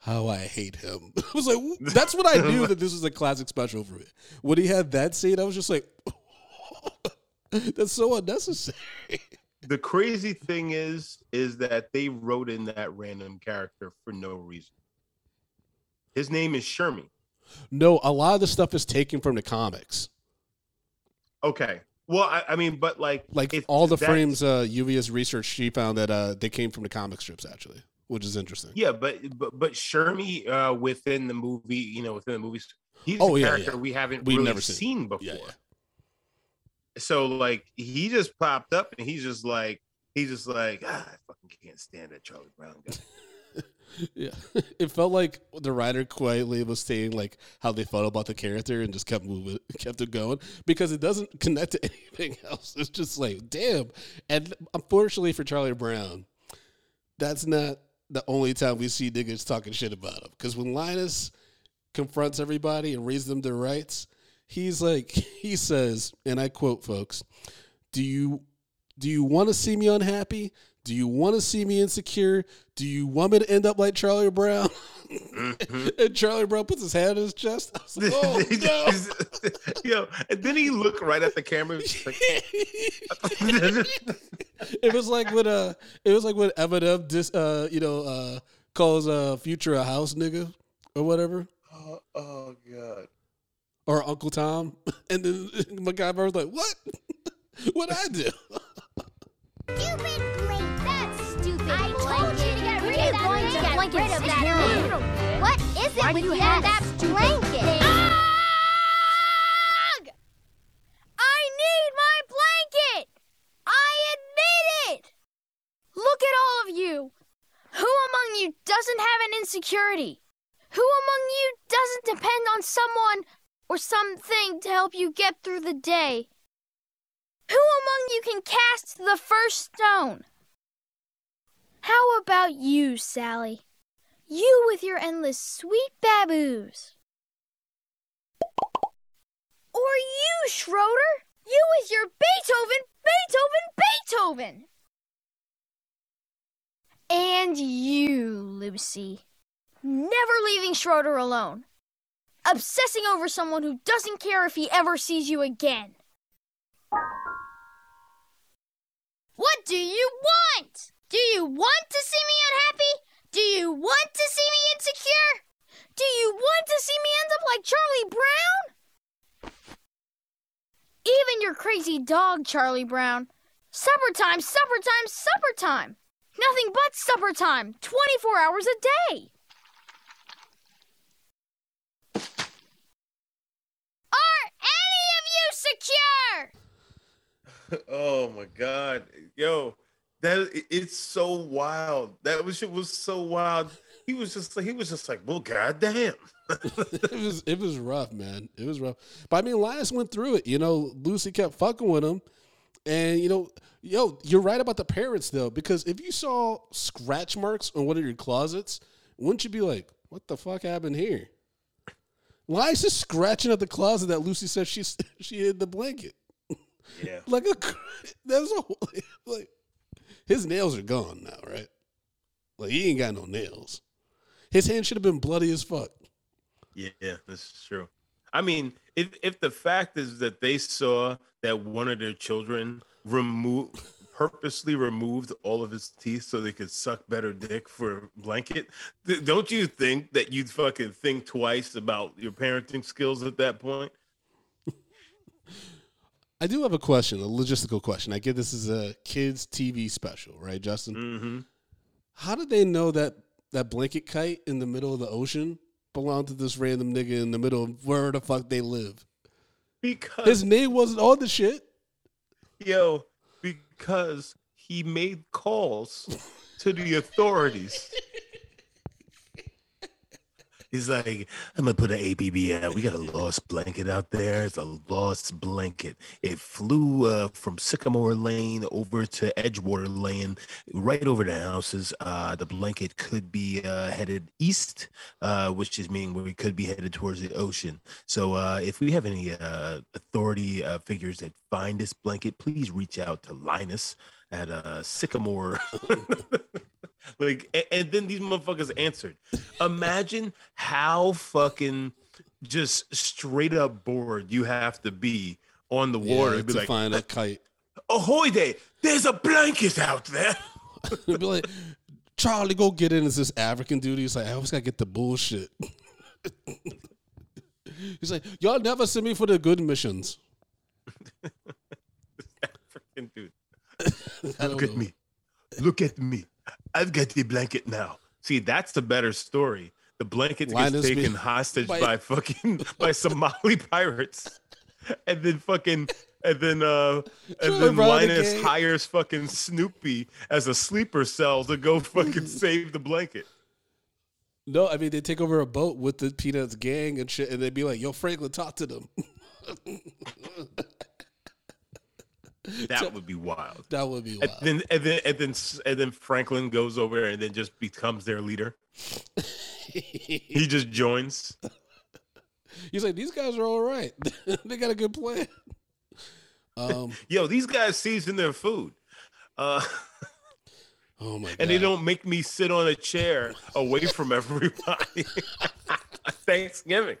how I hate him. (laughs) I was like, that's what I knew that this was a classic special for me. When he had that scene, I was just like, (laughs) that's so unnecessary. The crazy thing is, is that they wrote in that random character for no reason. His name is Shermie. No, a lot of the stuff is taken from the comics. Okay. Well, I, I mean, but like, Like if all the frames uh Uvia's research, she found that uh they came from the comic strips actually, which is interesting. Yeah, but but but Shermie uh, within the movie, you know, within the movies, he's Oh, a yeah, character yeah. we haven't We've really never seen. seen, before. Yeah. So like, he just popped up and he's just like, he's just like, ah, I fucking can't stand that Charlie Brown guy. Yeah, (laughs) it felt like the writer quietly was saying like how they felt about the character and just kept moving, (laughs) kept it going because it doesn't (laughs) connect to anything else. It's just like damn. And unfortunately for Charlie Brown, that's not the only time we see niggas talking shit about him. Because when Linus confronts everybody and reads them their rights, he's like he says, and I quote, folks, "Do you do you want to see me unhappy? Do you want to see me insecure? Do you want me to end up like Charlie Brown? (laughs) and Charlie Brown puts his hand on his chest. I was like, oh, (laughs) no. (laughs) Yo, and then he looked right at the camera. like, it was like when uh, it was like when Eminem dis, uh, you know, uh, calls uh, Future a house nigga or whatever, oh, oh god. or Uncle Tom, and then MacGyver was like, "What? (laughs) what I do?" Stupid blanket. That's stupid I blanket. told you to get rid of that We're going to blanket. get rid of that blanket. What is it Why with you you have and that stupid blanket? thing? I need my blanket! I admit it! Look at all of you! Who among you doesn't have an insecurity? Who among you doesn't depend on someone or something to help you get through the day? Who among you can cast the first stone? How about you, Sally? You with your endless sweet baboos. Or you, Schroeder? You with your Beethoven, Beethoven, Beethoven! And you, Lucy. Never leaving Schroeder alone. Obsessing over someone who doesn't care if he ever sees you again. What do you want? Do you want to see me unhappy? Do you want to see me insecure? Do you want to see me end up like Charlie Brown? Even your crazy dog, Charlie Brown. Supper time, supper time, supper time. Nothing but supper time, 24 hours a day. Are any of you secure? (laughs) Oh my god, yo, that it's so wild. That was shit was so wild. He was just like he was just like, well, goddamn. (laughs) it was it was rough, man. It was rough. But I mean, Linus went through it. You know, Lucy kept fucking with him, and you know, yo, you're right about the parents though, because if you saw scratch marks on one of your closets, wouldn't you be like, "What the fuck happened here?" Linus is scratching at the closet that Lucy said she (laughs) she hid the blanket. Yeah. Like a (laughs) that was a (laughs) like his nails are gone now, right? Like he ain't got no nails. His hand should have been bloody as fuck. Yeah, this is true. I mean, if if the fact is that they saw that one of their children remove purposely removed all of his teeth so they could suck better dick for a blanket, th- don't you think that you'd fucking think twice about your parenting skills at that point? I do have a question, a logistical question. I get this is a kids TV special, right, Justin? Mm-hmm. How did they know that that blanket kite in the middle of the ocean belonged to this random nigga in the middle of where the fuck they live? Because His name wasn't on the shit. yo, because he made calls to the authorities. (laughs) He's like, I'm gonna put an APB out. We got a lost blanket out there. It's a lost blanket. It flew uh, from Sycamore Lane over to Edgewater Lane, right over the houses. Uh, the blanket could be uh, headed east, uh, which is meaning we could be headed towards the ocean. So uh, if we have any uh, authority figures that find this blanket, please reach out to Linus at Sycamore (laughs) Like, a- and, then these motherfuckers answered. Imagine how fucking just straight up bored you have to be on the water. Yeah, to like, find a kite. ahoy there, there's a blanket out there. (laughs) (laughs) Be like, Charlie, go get in. It's this African dude. He's like, I always gotta get the bullshit. (laughs) He's like, y'all never send me for the good missions. Freaking dude. Look at me. Look at me. I've got the blanket now. See, that's the better story. The blanket gets taken hostage by- by, fucking by Somali (laughs) pirates. And then fucking and then uh and then Linus again. hires fucking Snoopy as a sleeper cell to go fucking (laughs) save the blanket. No, I mean they take over a boat with the Peanuts gang and shit, and they'd be like, "Yo, Franklin, talk to them." (laughs) (laughs) That would be wild. that would be wild. And wild. then and then and then and then Franklin goes over and then just becomes their leader. (laughs) He just joins. He's like, "These guys are all right. (laughs) they got a good plan." Um. Yo, these guys season their food. Uh Oh my god. and they don't make me sit on a chair away from everybody. Thanksgiving.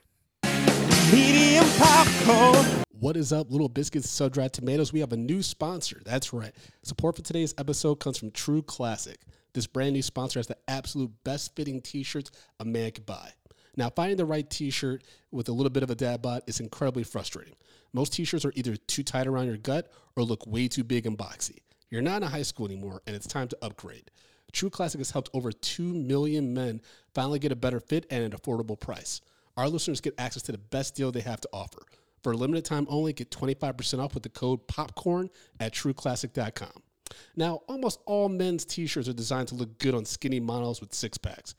Medium popcorn. What is up, Little Biscuits, Sun Dried Tomatoes? We have a new sponsor. That's right. Support for today's episode comes from True Classic. This brand new sponsor has the absolute best fitting t shirts a man could buy. Now, finding the right t shirt with a little bit of a dad bod is incredibly frustrating. Most t shirts are either too tight around your gut or look way too big and boxy. You're not in high school anymore, and it's time to upgrade. True Classic has helped over 2 million men finally get a better fit and an affordable price. Our listeners get access to the best deal they have to offer. For a limited time only, get 25% off with the code POPCORN at trueclassic.com. Now, almost all men's t shirts are designed to look good on skinny models with six packs,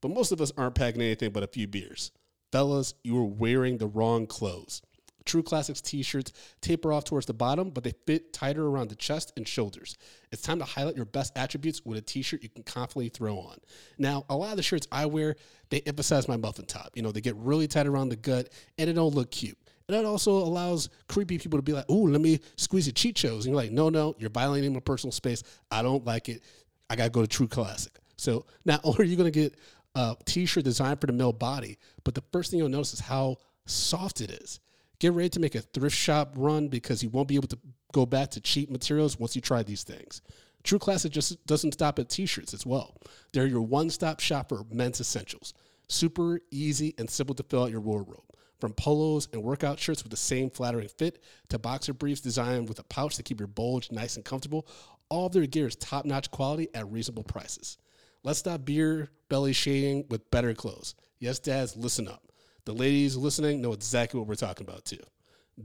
but most of us aren't packing anything but a few beers. Fellas, you are wearing the wrong clothes. True Classics t shirts taper off towards the bottom, but they fit tighter around the chest and shoulders. It's time to highlight your best attributes with a t shirt you can confidently throw on. Now, a lot of the shirts I wear, they emphasize my muffin top. You know, they get really tight around the gut and it don't look cute. And that also allows creepy people to be like, oh, let me squeeze your cheechos. And you're like, no, no, you're violating my personal space. I don't like it. I got to go to True Classic. So not (laughs) only are you going to get a t shirt designed for the male body, but the first thing you'll notice is how soft it is. Get ready to make a thrift shop run because you won't be able to go back to cheap materials once you try these things. True Classic just doesn't stop at t shirts as well. They're your one stop shop for men's essentials. Super easy and simple to fill out your wardrobe. From polos and workout shirts with the same flattering fit to boxer briefs designed with a pouch to keep your bulge nice and comfortable, all of their gear is top notch quality at reasonable prices. Let's stop beer belly shading with better clothes. Yes, dads, listen up. The ladies listening know exactly what we're talking about too.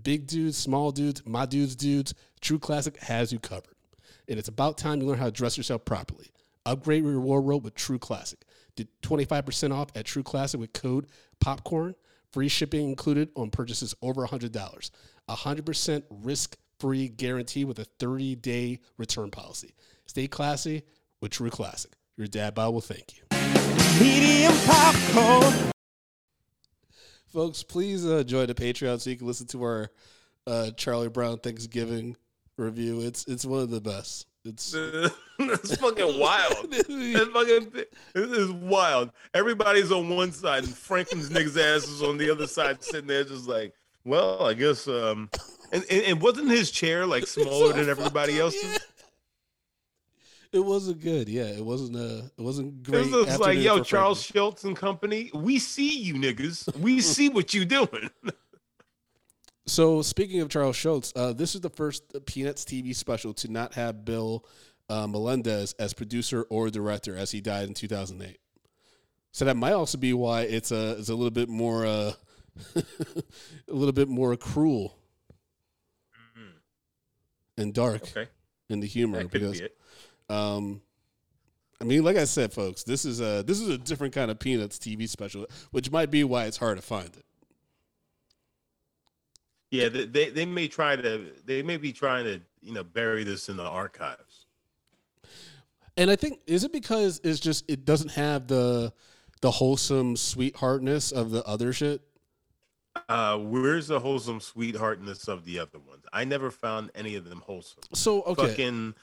Big dudes, small dudes, my dudes, dudes, True Classic has you covered. And it's about time you learn how to dress yourself properly. Upgrade your wardrobe with True Classic. Get 25% off at True Classic with code POPCORN. Free shipping included on purchases over $100. 100% risk free guarantee with a 30 day return policy. Stay classy with True Classic. Your dad bod will thank you. Medium popcorn. Folks, please uh, join the Patreon so you can listen to our uh, Charlie Brown Thanksgiving review. It's it's one of the best. (laughs) (laughs) It's It's fucking wild. Fucking this is wild. Everybody's on one side and Franklin's niggas ass is on the other side, sitting there just like, well, I guess um and, and, and wasn't his chair like (laughs) smaller than everybody else's? Yeah. It wasn't good. Yeah, it wasn't. Uh, it wasn't great. It was like, yo, Charles Franklin. Schulz and company, we see you niggas. We see what you doing. So speaking of Charles Schulz, uh, this is the first Peanuts TV special to not have Bill uh, Melendez as producer or director, as he died in 2008. So that might also be why it's a it's a little bit more uh, (laughs) a little bit more cruel and dark Okay. in the humor because be um, I mean, like I said, folks, this is a this is a different kind of Peanuts TV special, which might be why it's hard to find it. Yeah, they, they may try to they may be trying to, you know, bury this in the archives. And I think is it because it's just it doesn't have the the wholesome sweetheartness of the other shit. Uh, where's the wholesome sweetheartness of the other ones? I never found any of them wholesome. So okay, Fucking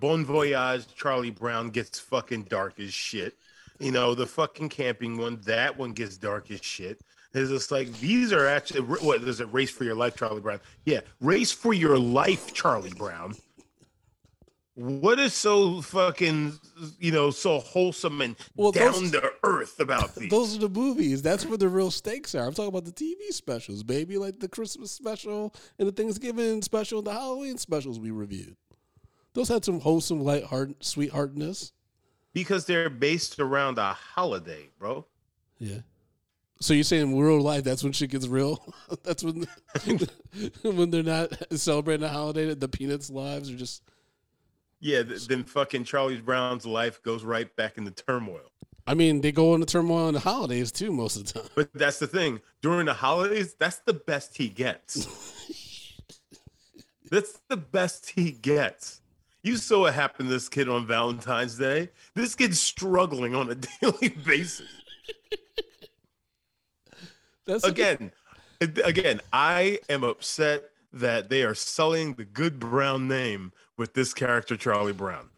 Bon Voyage, Charlie Brown gets fucking dark as shit. You know, the fucking camping one, that one gets dark as shit. It's just like these are actually what is it? Race for your life, Charlie Brown. Yeah, race for your life, Charlie Brown. What is so fucking you know so wholesome and Well, those- down to earth about these? Those are the movies. That's where the real stakes are. I'm talking about the TV specials, baby, like the Christmas special and the Thanksgiving special, and the Halloween specials we reviewed. Those had some wholesome, light heart, sweetheartedness. because they're based around a holiday, bro. Yeah. So you're saying in real life that's when shit gets real? (laughs) that's when (laughs) when they're not celebrating a holiday, the peanuts' lives are just. Yeah, th- then fucking Charlie Brown's life goes right back into turmoil. I mean, they go into turmoil on the holidays too, most of the time. But that's the thing. During the holidays, that's the best he gets. (laughs) that's the best he gets. You saw what happened to this kid on Valentine's Day. This kid's struggling on a daily basis. That's Again, again, I am upset that they are selling the good Brown name with this character, Charlie Brown.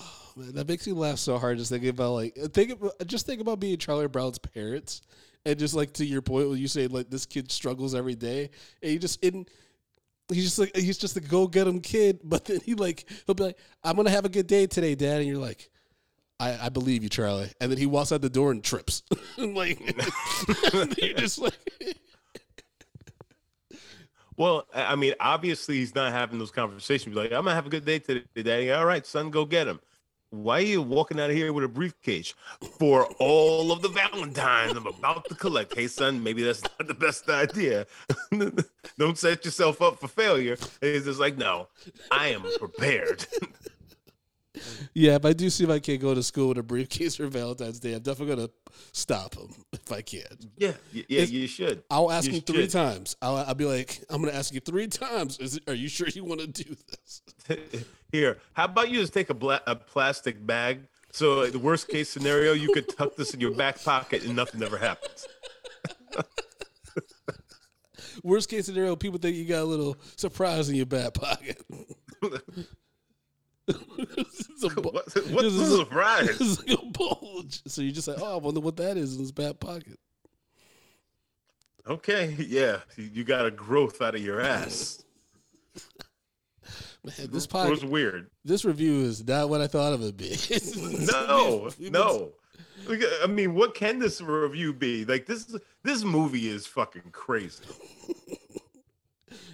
Oh, man, that makes me laugh so hard just thinking about like think about, just think about being Charlie Brown's parents and just like to your point when you say like this kid struggles every day and you just in he's just like he's just a go get him kid but then he like he'll be like I'm gonna have a good day today dad and you're like I, I believe you Charlie and then he walks out the door and trips (laughs) and like (laughs) you're just like Well, I mean, obviously he's not having those conversations. Like, I'm gonna have a good day today, daddy. All right, son, go get him. Why are you walking out of here with a briefcase for all of the Valentines I'm about to collect? Hey, son, maybe that's not the best idea. (laughs) Don't set yourself up for failure. He's just like, no, I am prepared. Yeah if I do see my kid go to school with a briefcase (laughs) for Valentine's Day I'm definitely gonna stop him (laughs) if I can yeah, yeah, It's- you should. I'll ask You him three should. times. I'll, I'll be like, I'm going to ask you three times. Is are you sure you want to do this? (laughs) Here, how about you just take a, bla- a plastic bag? So, the worst case scenario, you could tuck this in your back pocket and nothing ever happens. Worst case scenario, people think you got a little surprise in your back pocket. It's a, bu- What, what's this is a- surprise? it's like a bulge. So you just like, oh, I wonder what that is in his back pocket. Okay, yeah, you got a growth out of your ass. (laughs) Man, this was weird. this review is not what I thought it would be. (laughs) No, (laughs) no. I mean, what can this review be? Like this, this movie is fucking crazy.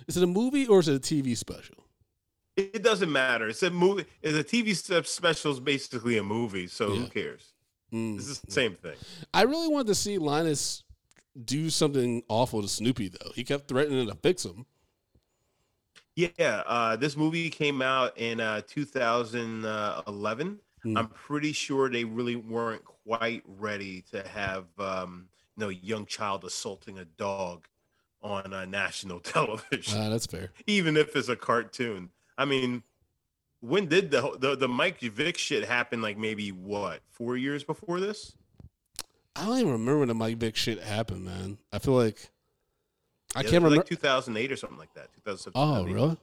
Is it a movie or is it a TV special? It, doesn't matter. It's a movie. It's a TV special is basically a movie, so Yeah. who cares? Mm. It's the same thing. I really wanted to see Linus do something awful to Snoopy, though. He kept threatening to fix him. Yeah, uh, this movie came out in uh, 2011. Hmm. I'm pretty sure they really weren't quite ready to have um, you know a young child assaulting a dog on uh, national (laughs) television, Ah, that's fair. even if it's a cartoon. I mean, when did the the, the Mike Vick shit happen? Like maybe what four years before this? I don't even remember when the Mike Vick shit happened, man. I feel like I Yeah, can't remember. Like 2008 or something like that. 2007. oh, really?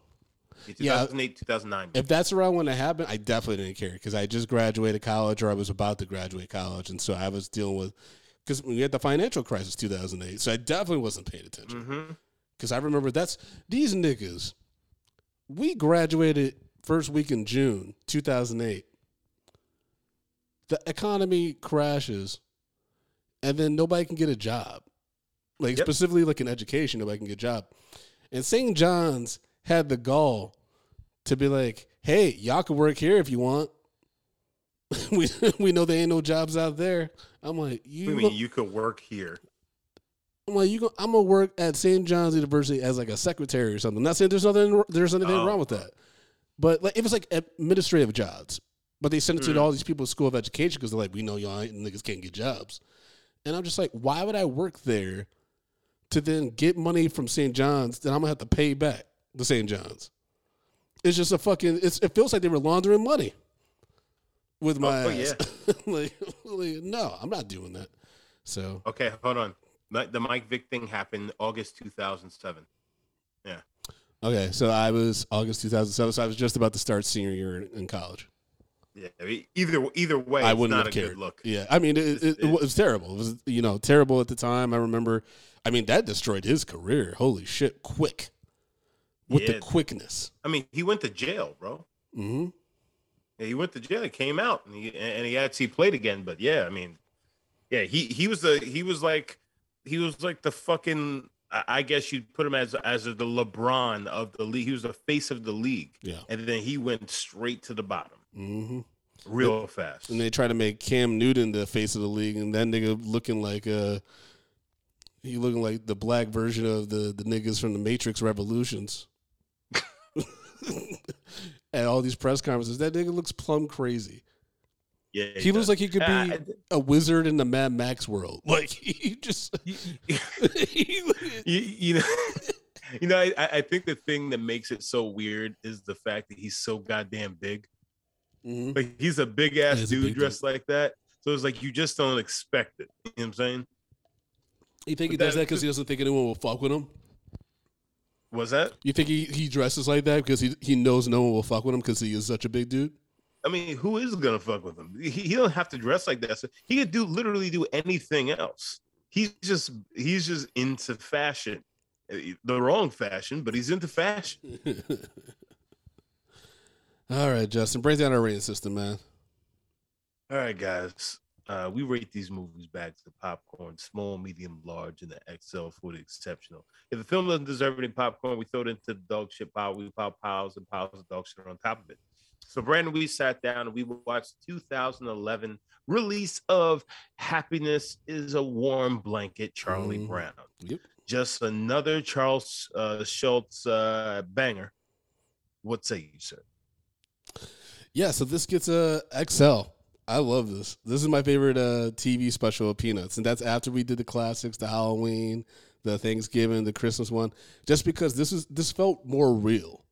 Yeah. 2008, 2009. If that's around when it happened, I definitely didn't care because I just graduated college or I was about to graduate college, and so I was dealing with because we had the financial crisis 2008, so I definitely wasn't paying attention mm-hmm. because I remember that's these niggas. We graduated first week in June 2008. The economy crashes, and then nobody can get a job. Like Yep. specifically, like in education, nobody can get a job. And St. John's had the gall to be like, "Hey, y'all can work here if you want." (laughs) we we know there ain't no jobs out there. I'm like, you. I go- mean, you could work here. I'm like, you go, I'm gonna work at St. John's University as like a secretary or something. Not saying there's nothing there's anything Oh. wrong with that, but like it was like administrative jobs. But they sent it Mm. to all these people at School of Education because they're like, we know y'all ain't- niggas can't get jobs, and I'm just like, why would I work there to then get money from St. John's that I'm gonna have to pay back to St. John's? It's just a fucking. It's, it feels like they were laundering money with my Oh, ass. (laughs) like, (laughs) like, no, I'm not doing that. So Okay, hold on. The Mike Vick thing happened August 2007. Yeah. Okay, so I was August 2007, so I was just about to start senior year in, in college. Yeah, I mean, either either way, I it's wouldn't not have a cared. good look. Yeah, I mean, it, it, it was terrible. It was, you know, terrible at the time. I remember. I mean, that destroyed his career. Holy shit, quick with the quickness. I mean, he went to jail, bro. hmm Yeah, he went to jail. He came out and he and he actually played again. But yeah, I mean, yeah, he he was the he was like he was like the fucking. I guess you'd put him as as the LeBron of the league. He was the face of the league, Yeah. and then he went straight to the bottom hmm real fast. And they try to make Cam Newton the face of the league, and that nigga looking like uh he looking like the black version of the the niggas from the Matrix Revolutions. (laughs) (laughs) At all these press conferences, that nigga looks plumb crazy. Yeah, He looks does. like he could be Uh, a wizard in the Mad Max world. (laughs) Like he just, (laughs) you, (laughs) he- you know, you know. I, I think the thing that makes it so weird is the fact that he's so goddamn big. Mhm. Like he's a big ass dude big dude. dressed like that. So it's like you just don't expect it. You know what I'm saying? You think he But does that that- because he doesn't think anyone will fuck with him? Was that? You think he, he dresses like that because he he knows no one will fuck with him because he is such a big dude? I mean, who is gonna fuck with him? He, he don't have to dress like that. So he could do literally do anything else. He's just he's just into fashion, the wrong fashion, but he's into fashion. (laughs) All right, Justin, break down our rating system, man. All right, guys. Uh, we rate these movies back to popcorn, small, medium, large, and the XL for the exceptional. If the film doesn't deserve any popcorn, we throw it into the dog shit pile. We pile piles and piles of dog shit on top of it. So, Brandon, we sat down and we watched 2011 release of Happiness is a Warm Blanket, Charlie Mhm. Brown. Yep. Just another Charles uh, Schulz uh, banger. What say you, sir? Yeah, so this gets a XL. I love this. This is my favorite uh, TV special of Peanuts, and that's after we did the classics, the Halloween, the Thanksgiving, the Christmas one. Just because this is this felt more real.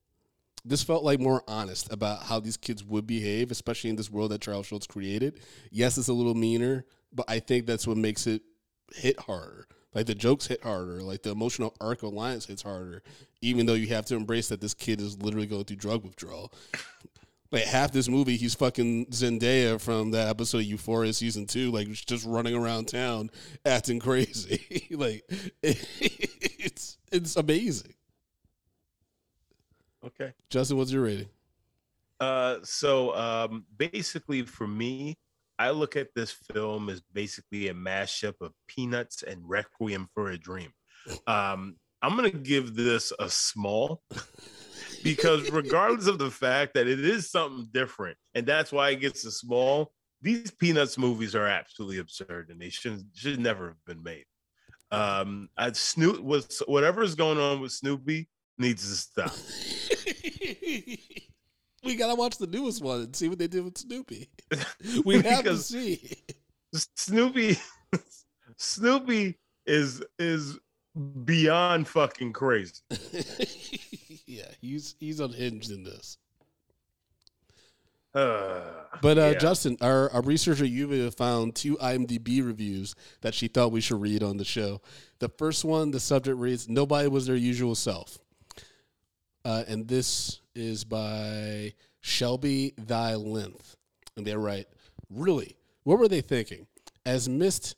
This felt like more honest about how these kids would behave, especially in this world that Charles Schulz created. Yes, it's a little meaner, but I think that's what makes it hit harder. Like the jokes hit harder, like the emotional arc of Alliance hits harder, even though you have to embrace that this kid is literally going through drug withdrawal like half this movie, he's fucking Zendaya from that episode of Euphoria season two, like just running around town acting (laughs) crazy. like (laughs) it's it's amazing. Okay. Justin, what's your rating? Uh, so um, basically, for me, I look at this film as basically a mashup of Peanuts and Requiem for a Dream. Um, I'm gonna give this a small (laughs) because, regardless of the fact that it is something different, and that's why it gets a small. These Peanuts movies are absolutely absurd, and they should should never have been made. Um, I Snoop was whatever is going on with Snoopy needs to stop. (laughs) (laughs) we gotta watch the newest one and see what they did with Snoopy. (laughs) We have to see. Snoopy (laughs) Snoopy is is beyond fucking crazy. yeah, he's he's unhinged in this. Uh, But uh, yeah. Justin, our, our researcher Yuva found two IMDb reviews that she thought we should read on the show. The first one, the subject reads, "Nobody was their usual self," uh, and this is by Shelby Thy Length, and they're right. Really, what were they thinking? As missed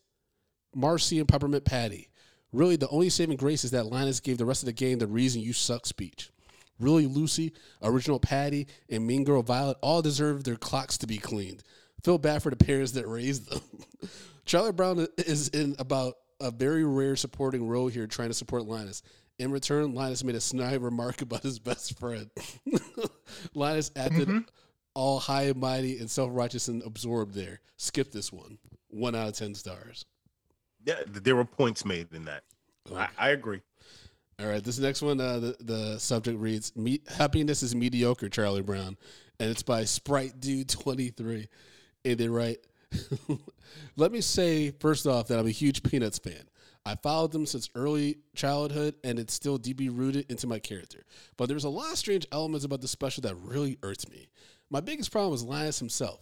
Marcy and Peppermint Patty. Really, the only saving grace is that Linus gave the rest of the game the reason you suck speech. Really, Lucy, original Patty, and Mean Girl Violet all deserve their clocks to be cleaned. Feel bad for the parents that raised them. (laughs) Charlie Brown is in about a very rare supporting role here, trying to support Linus. In return, Linus made a snide remark about his best friend. (laughs) Linus acted all high and mighty and self righteous and absorbed there. Skip this one. One out of 10 stars. yeah, there were points made in that. I, I agree. All right, this next one, uh, the, the subject reads Me- Happiness is Mediocre, Charlie Brown. And it's by Sprite Dude 23. And they write, (laughs) Let me say, first off, that I'm a huge Peanuts fan. I followed them since early childhood, and it's still deeply rooted into my character. But there's a lot of strange elements about the special that really irks me. My biggest problem was Linus himself.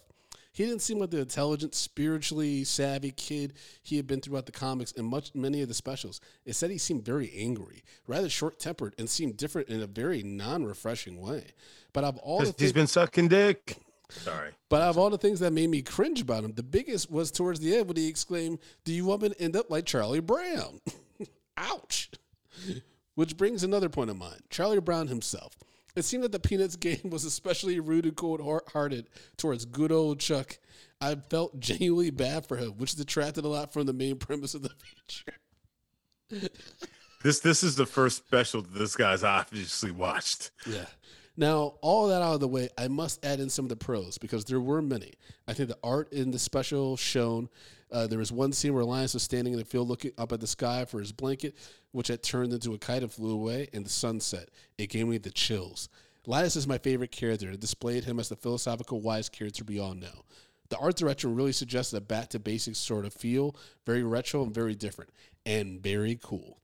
He didn't seem like the intelligent, spiritually savvy kid he had been throughout the comics and much many of the specials. It said he seemed very angry, rather short tempered, and seemed different in a very non refreshing way. But of all the he's been sucking dick. Sorry. but out of all the things that made me cringe about him, the biggest was towards the end when he exclaimed, Do you want me to end up like Charlie Brown? (laughs) Ouch. Which brings another point of mine Charlie Brown himself. It seemed that the Peanuts (laughs) game was especially rude and cold hearted towards good old Chuck. I felt genuinely bad for him, which detracted a lot from the main premise of the feature. This this is the first special that this guy's obviously watched. Yeah. Now, all that out of the way, I must add in some of the pros because there were many. I think the art in the special shown. Uh, there was one scene where Linus was standing in the field looking up at the sky for his blanket, which had turned into a kite and flew away, and the sunset. It gave me the chills. Linus is my favorite character. It displayed him as the philosophical, wise character we all know. The art direction really suggested a back to basics sort of feel, very retro and very different, and very cool.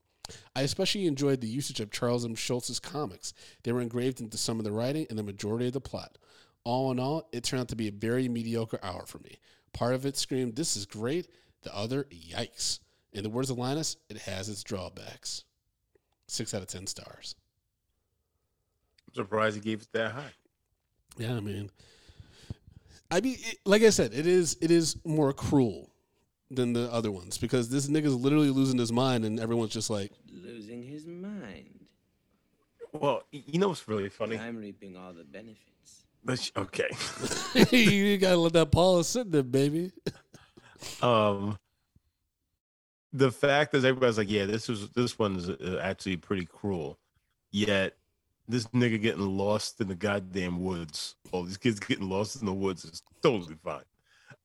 I especially enjoyed the usage of Charles M. Schulz's comics. They were engraved into some of the writing and the majority of the plot. All in all, it turned out to be a very mediocre hour for me. Part of it screamed, This is great. The other, Yikes. In the words of Linus, it has its drawbacks. Six out of 10 stars. I'm surprised he gave it that high. Yeah, I mean, I mean, it, like I said, it is it is more cruel than the other ones because this nigga's literally losing his mind, and everyone's just like, Losing his mind. Well, you know what's really funny? I'm reaping all the benefits. Let's- Okay. (laughs) "You gotta let that Paula sit there, baby." (laughs) um the fact is, everybody's like yeah this was this one's uh, actually pretty cruel yet this nigga getting lost in the goddamn woods all these kids getting lost in the woods is totally fine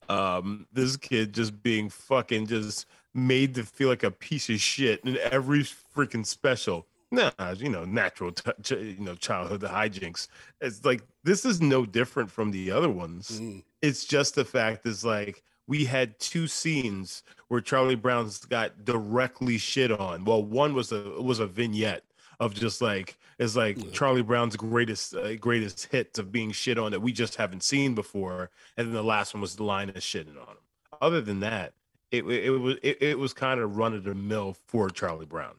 um this kid just being fucking just made to feel like a piece of shit in every freaking special nah you know natural t- you know childhood hijinks it's like this is no different from the other ones Mm. it's just the fact is like we had two scenes where Charlie Brown's got directly shit on. Well, one was a was a vignette of just like it's like Yeah. Charlie Brown's greatest uh, greatest hits of being shit on that we just haven't seen before, and then the last one was the line of shitting on him. Other than that, it it, was it, it was kind of run of the mill for Charlie Brown.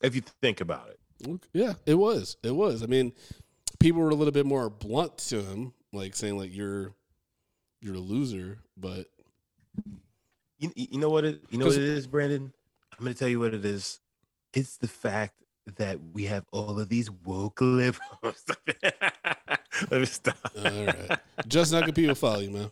If you think about it, Yeah, it was. It was. I mean, people were a little bit more blunt to him, like saying like you're you're a loser, but you, you know what it you know what it is, Brandon. I'm gonna tell you what it is. It's the fact that we have all of these woke liberals. (laughs) Let me stop. all right. Just not good people follow you, man.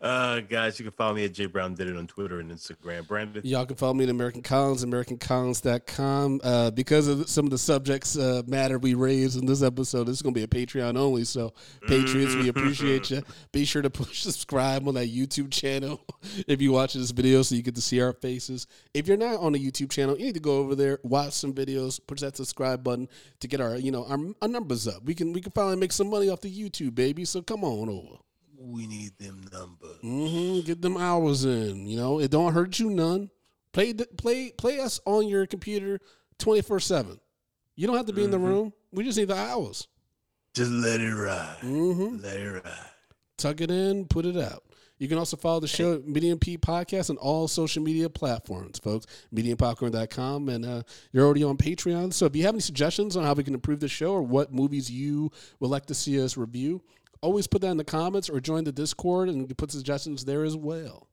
Uh, guys, you can follow me at Jay Brown did it on Twitter and Instagram. Brandon, Y'all can follow me at American Collins, AmericanCollins.com. Uh, because of some of the subjects uh, matter we raised in this episode, this is going to be a Patreon only. So, Patriots, we appreciate you. (laughs) Be sure to push subscribe on that YouTube channel (laughs) if you watch this video so you get to see our faces. If you're not on the YouTube channel, you need to go over there, watch some videos, push that subscribe button to get our, you know, our, our numbers up. We can we can finally make some money off the YouTube, baby. So come on over. We need them numbers. Mm-hmm. Get them hours in. You know, it don't hurt you none. Play the, play play us on your computer twenty four seven. You don't have to be in the room. We just need the hours. Just let it ride. Mm-hmm. Let it ride. Tuck it in, put it out. You can also follow the show at Medium P Podcast on all social media platforms, folks. MediumPopcorn.com. And uh, you're already on Patreon. So if you have any suggestions on how we can improve the show or what movies you would like to see us review, always put that in the comments or join the Discord and put suggestions there as well.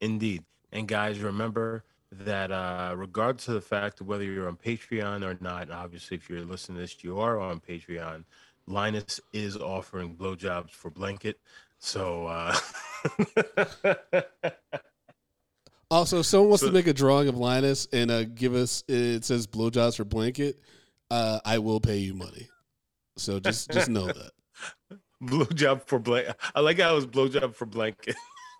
Indeed. And guys, remember that uh, regardless of the fact of whether you're on Patreon or not, obviously if you're listening to this, you are on Patreon. Linus is offering blowjobs for blanket. So uh (laughs) Also, if someone wants So- to make a drawing of Linus and uh, give us it says blowjobs for blanket, uh, I will pay you money. So just just know (laughs) that. Blowjob for blank. I like how it was blowjob for blanket. (laughs)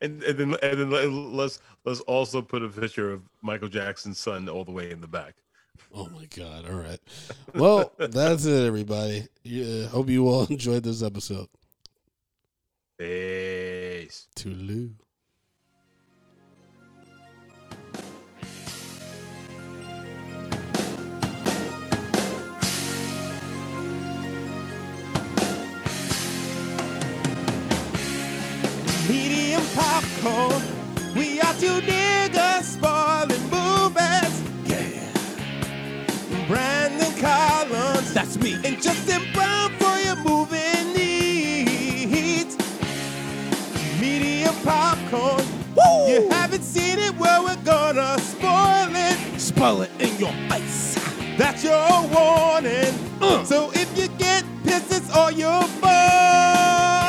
and, and then and then let- let's let's also put a picture of Michael Jackson's son all the way in the back. Oh my god! All right. Well, that's it, everybody. Yeah, hope you all (laughs) enjoyed this episode. Peace. Toodaloo. We are two niggas spoiling movements. Yeah. Brandon Collins, that's me. And Justin Brown for your moving needs. Medium popcorn. Woo! You haven't seen it, well, we're gonna spoil it. Spoil it in your face. That's your warning. Uh. So if you get pisses on your fault.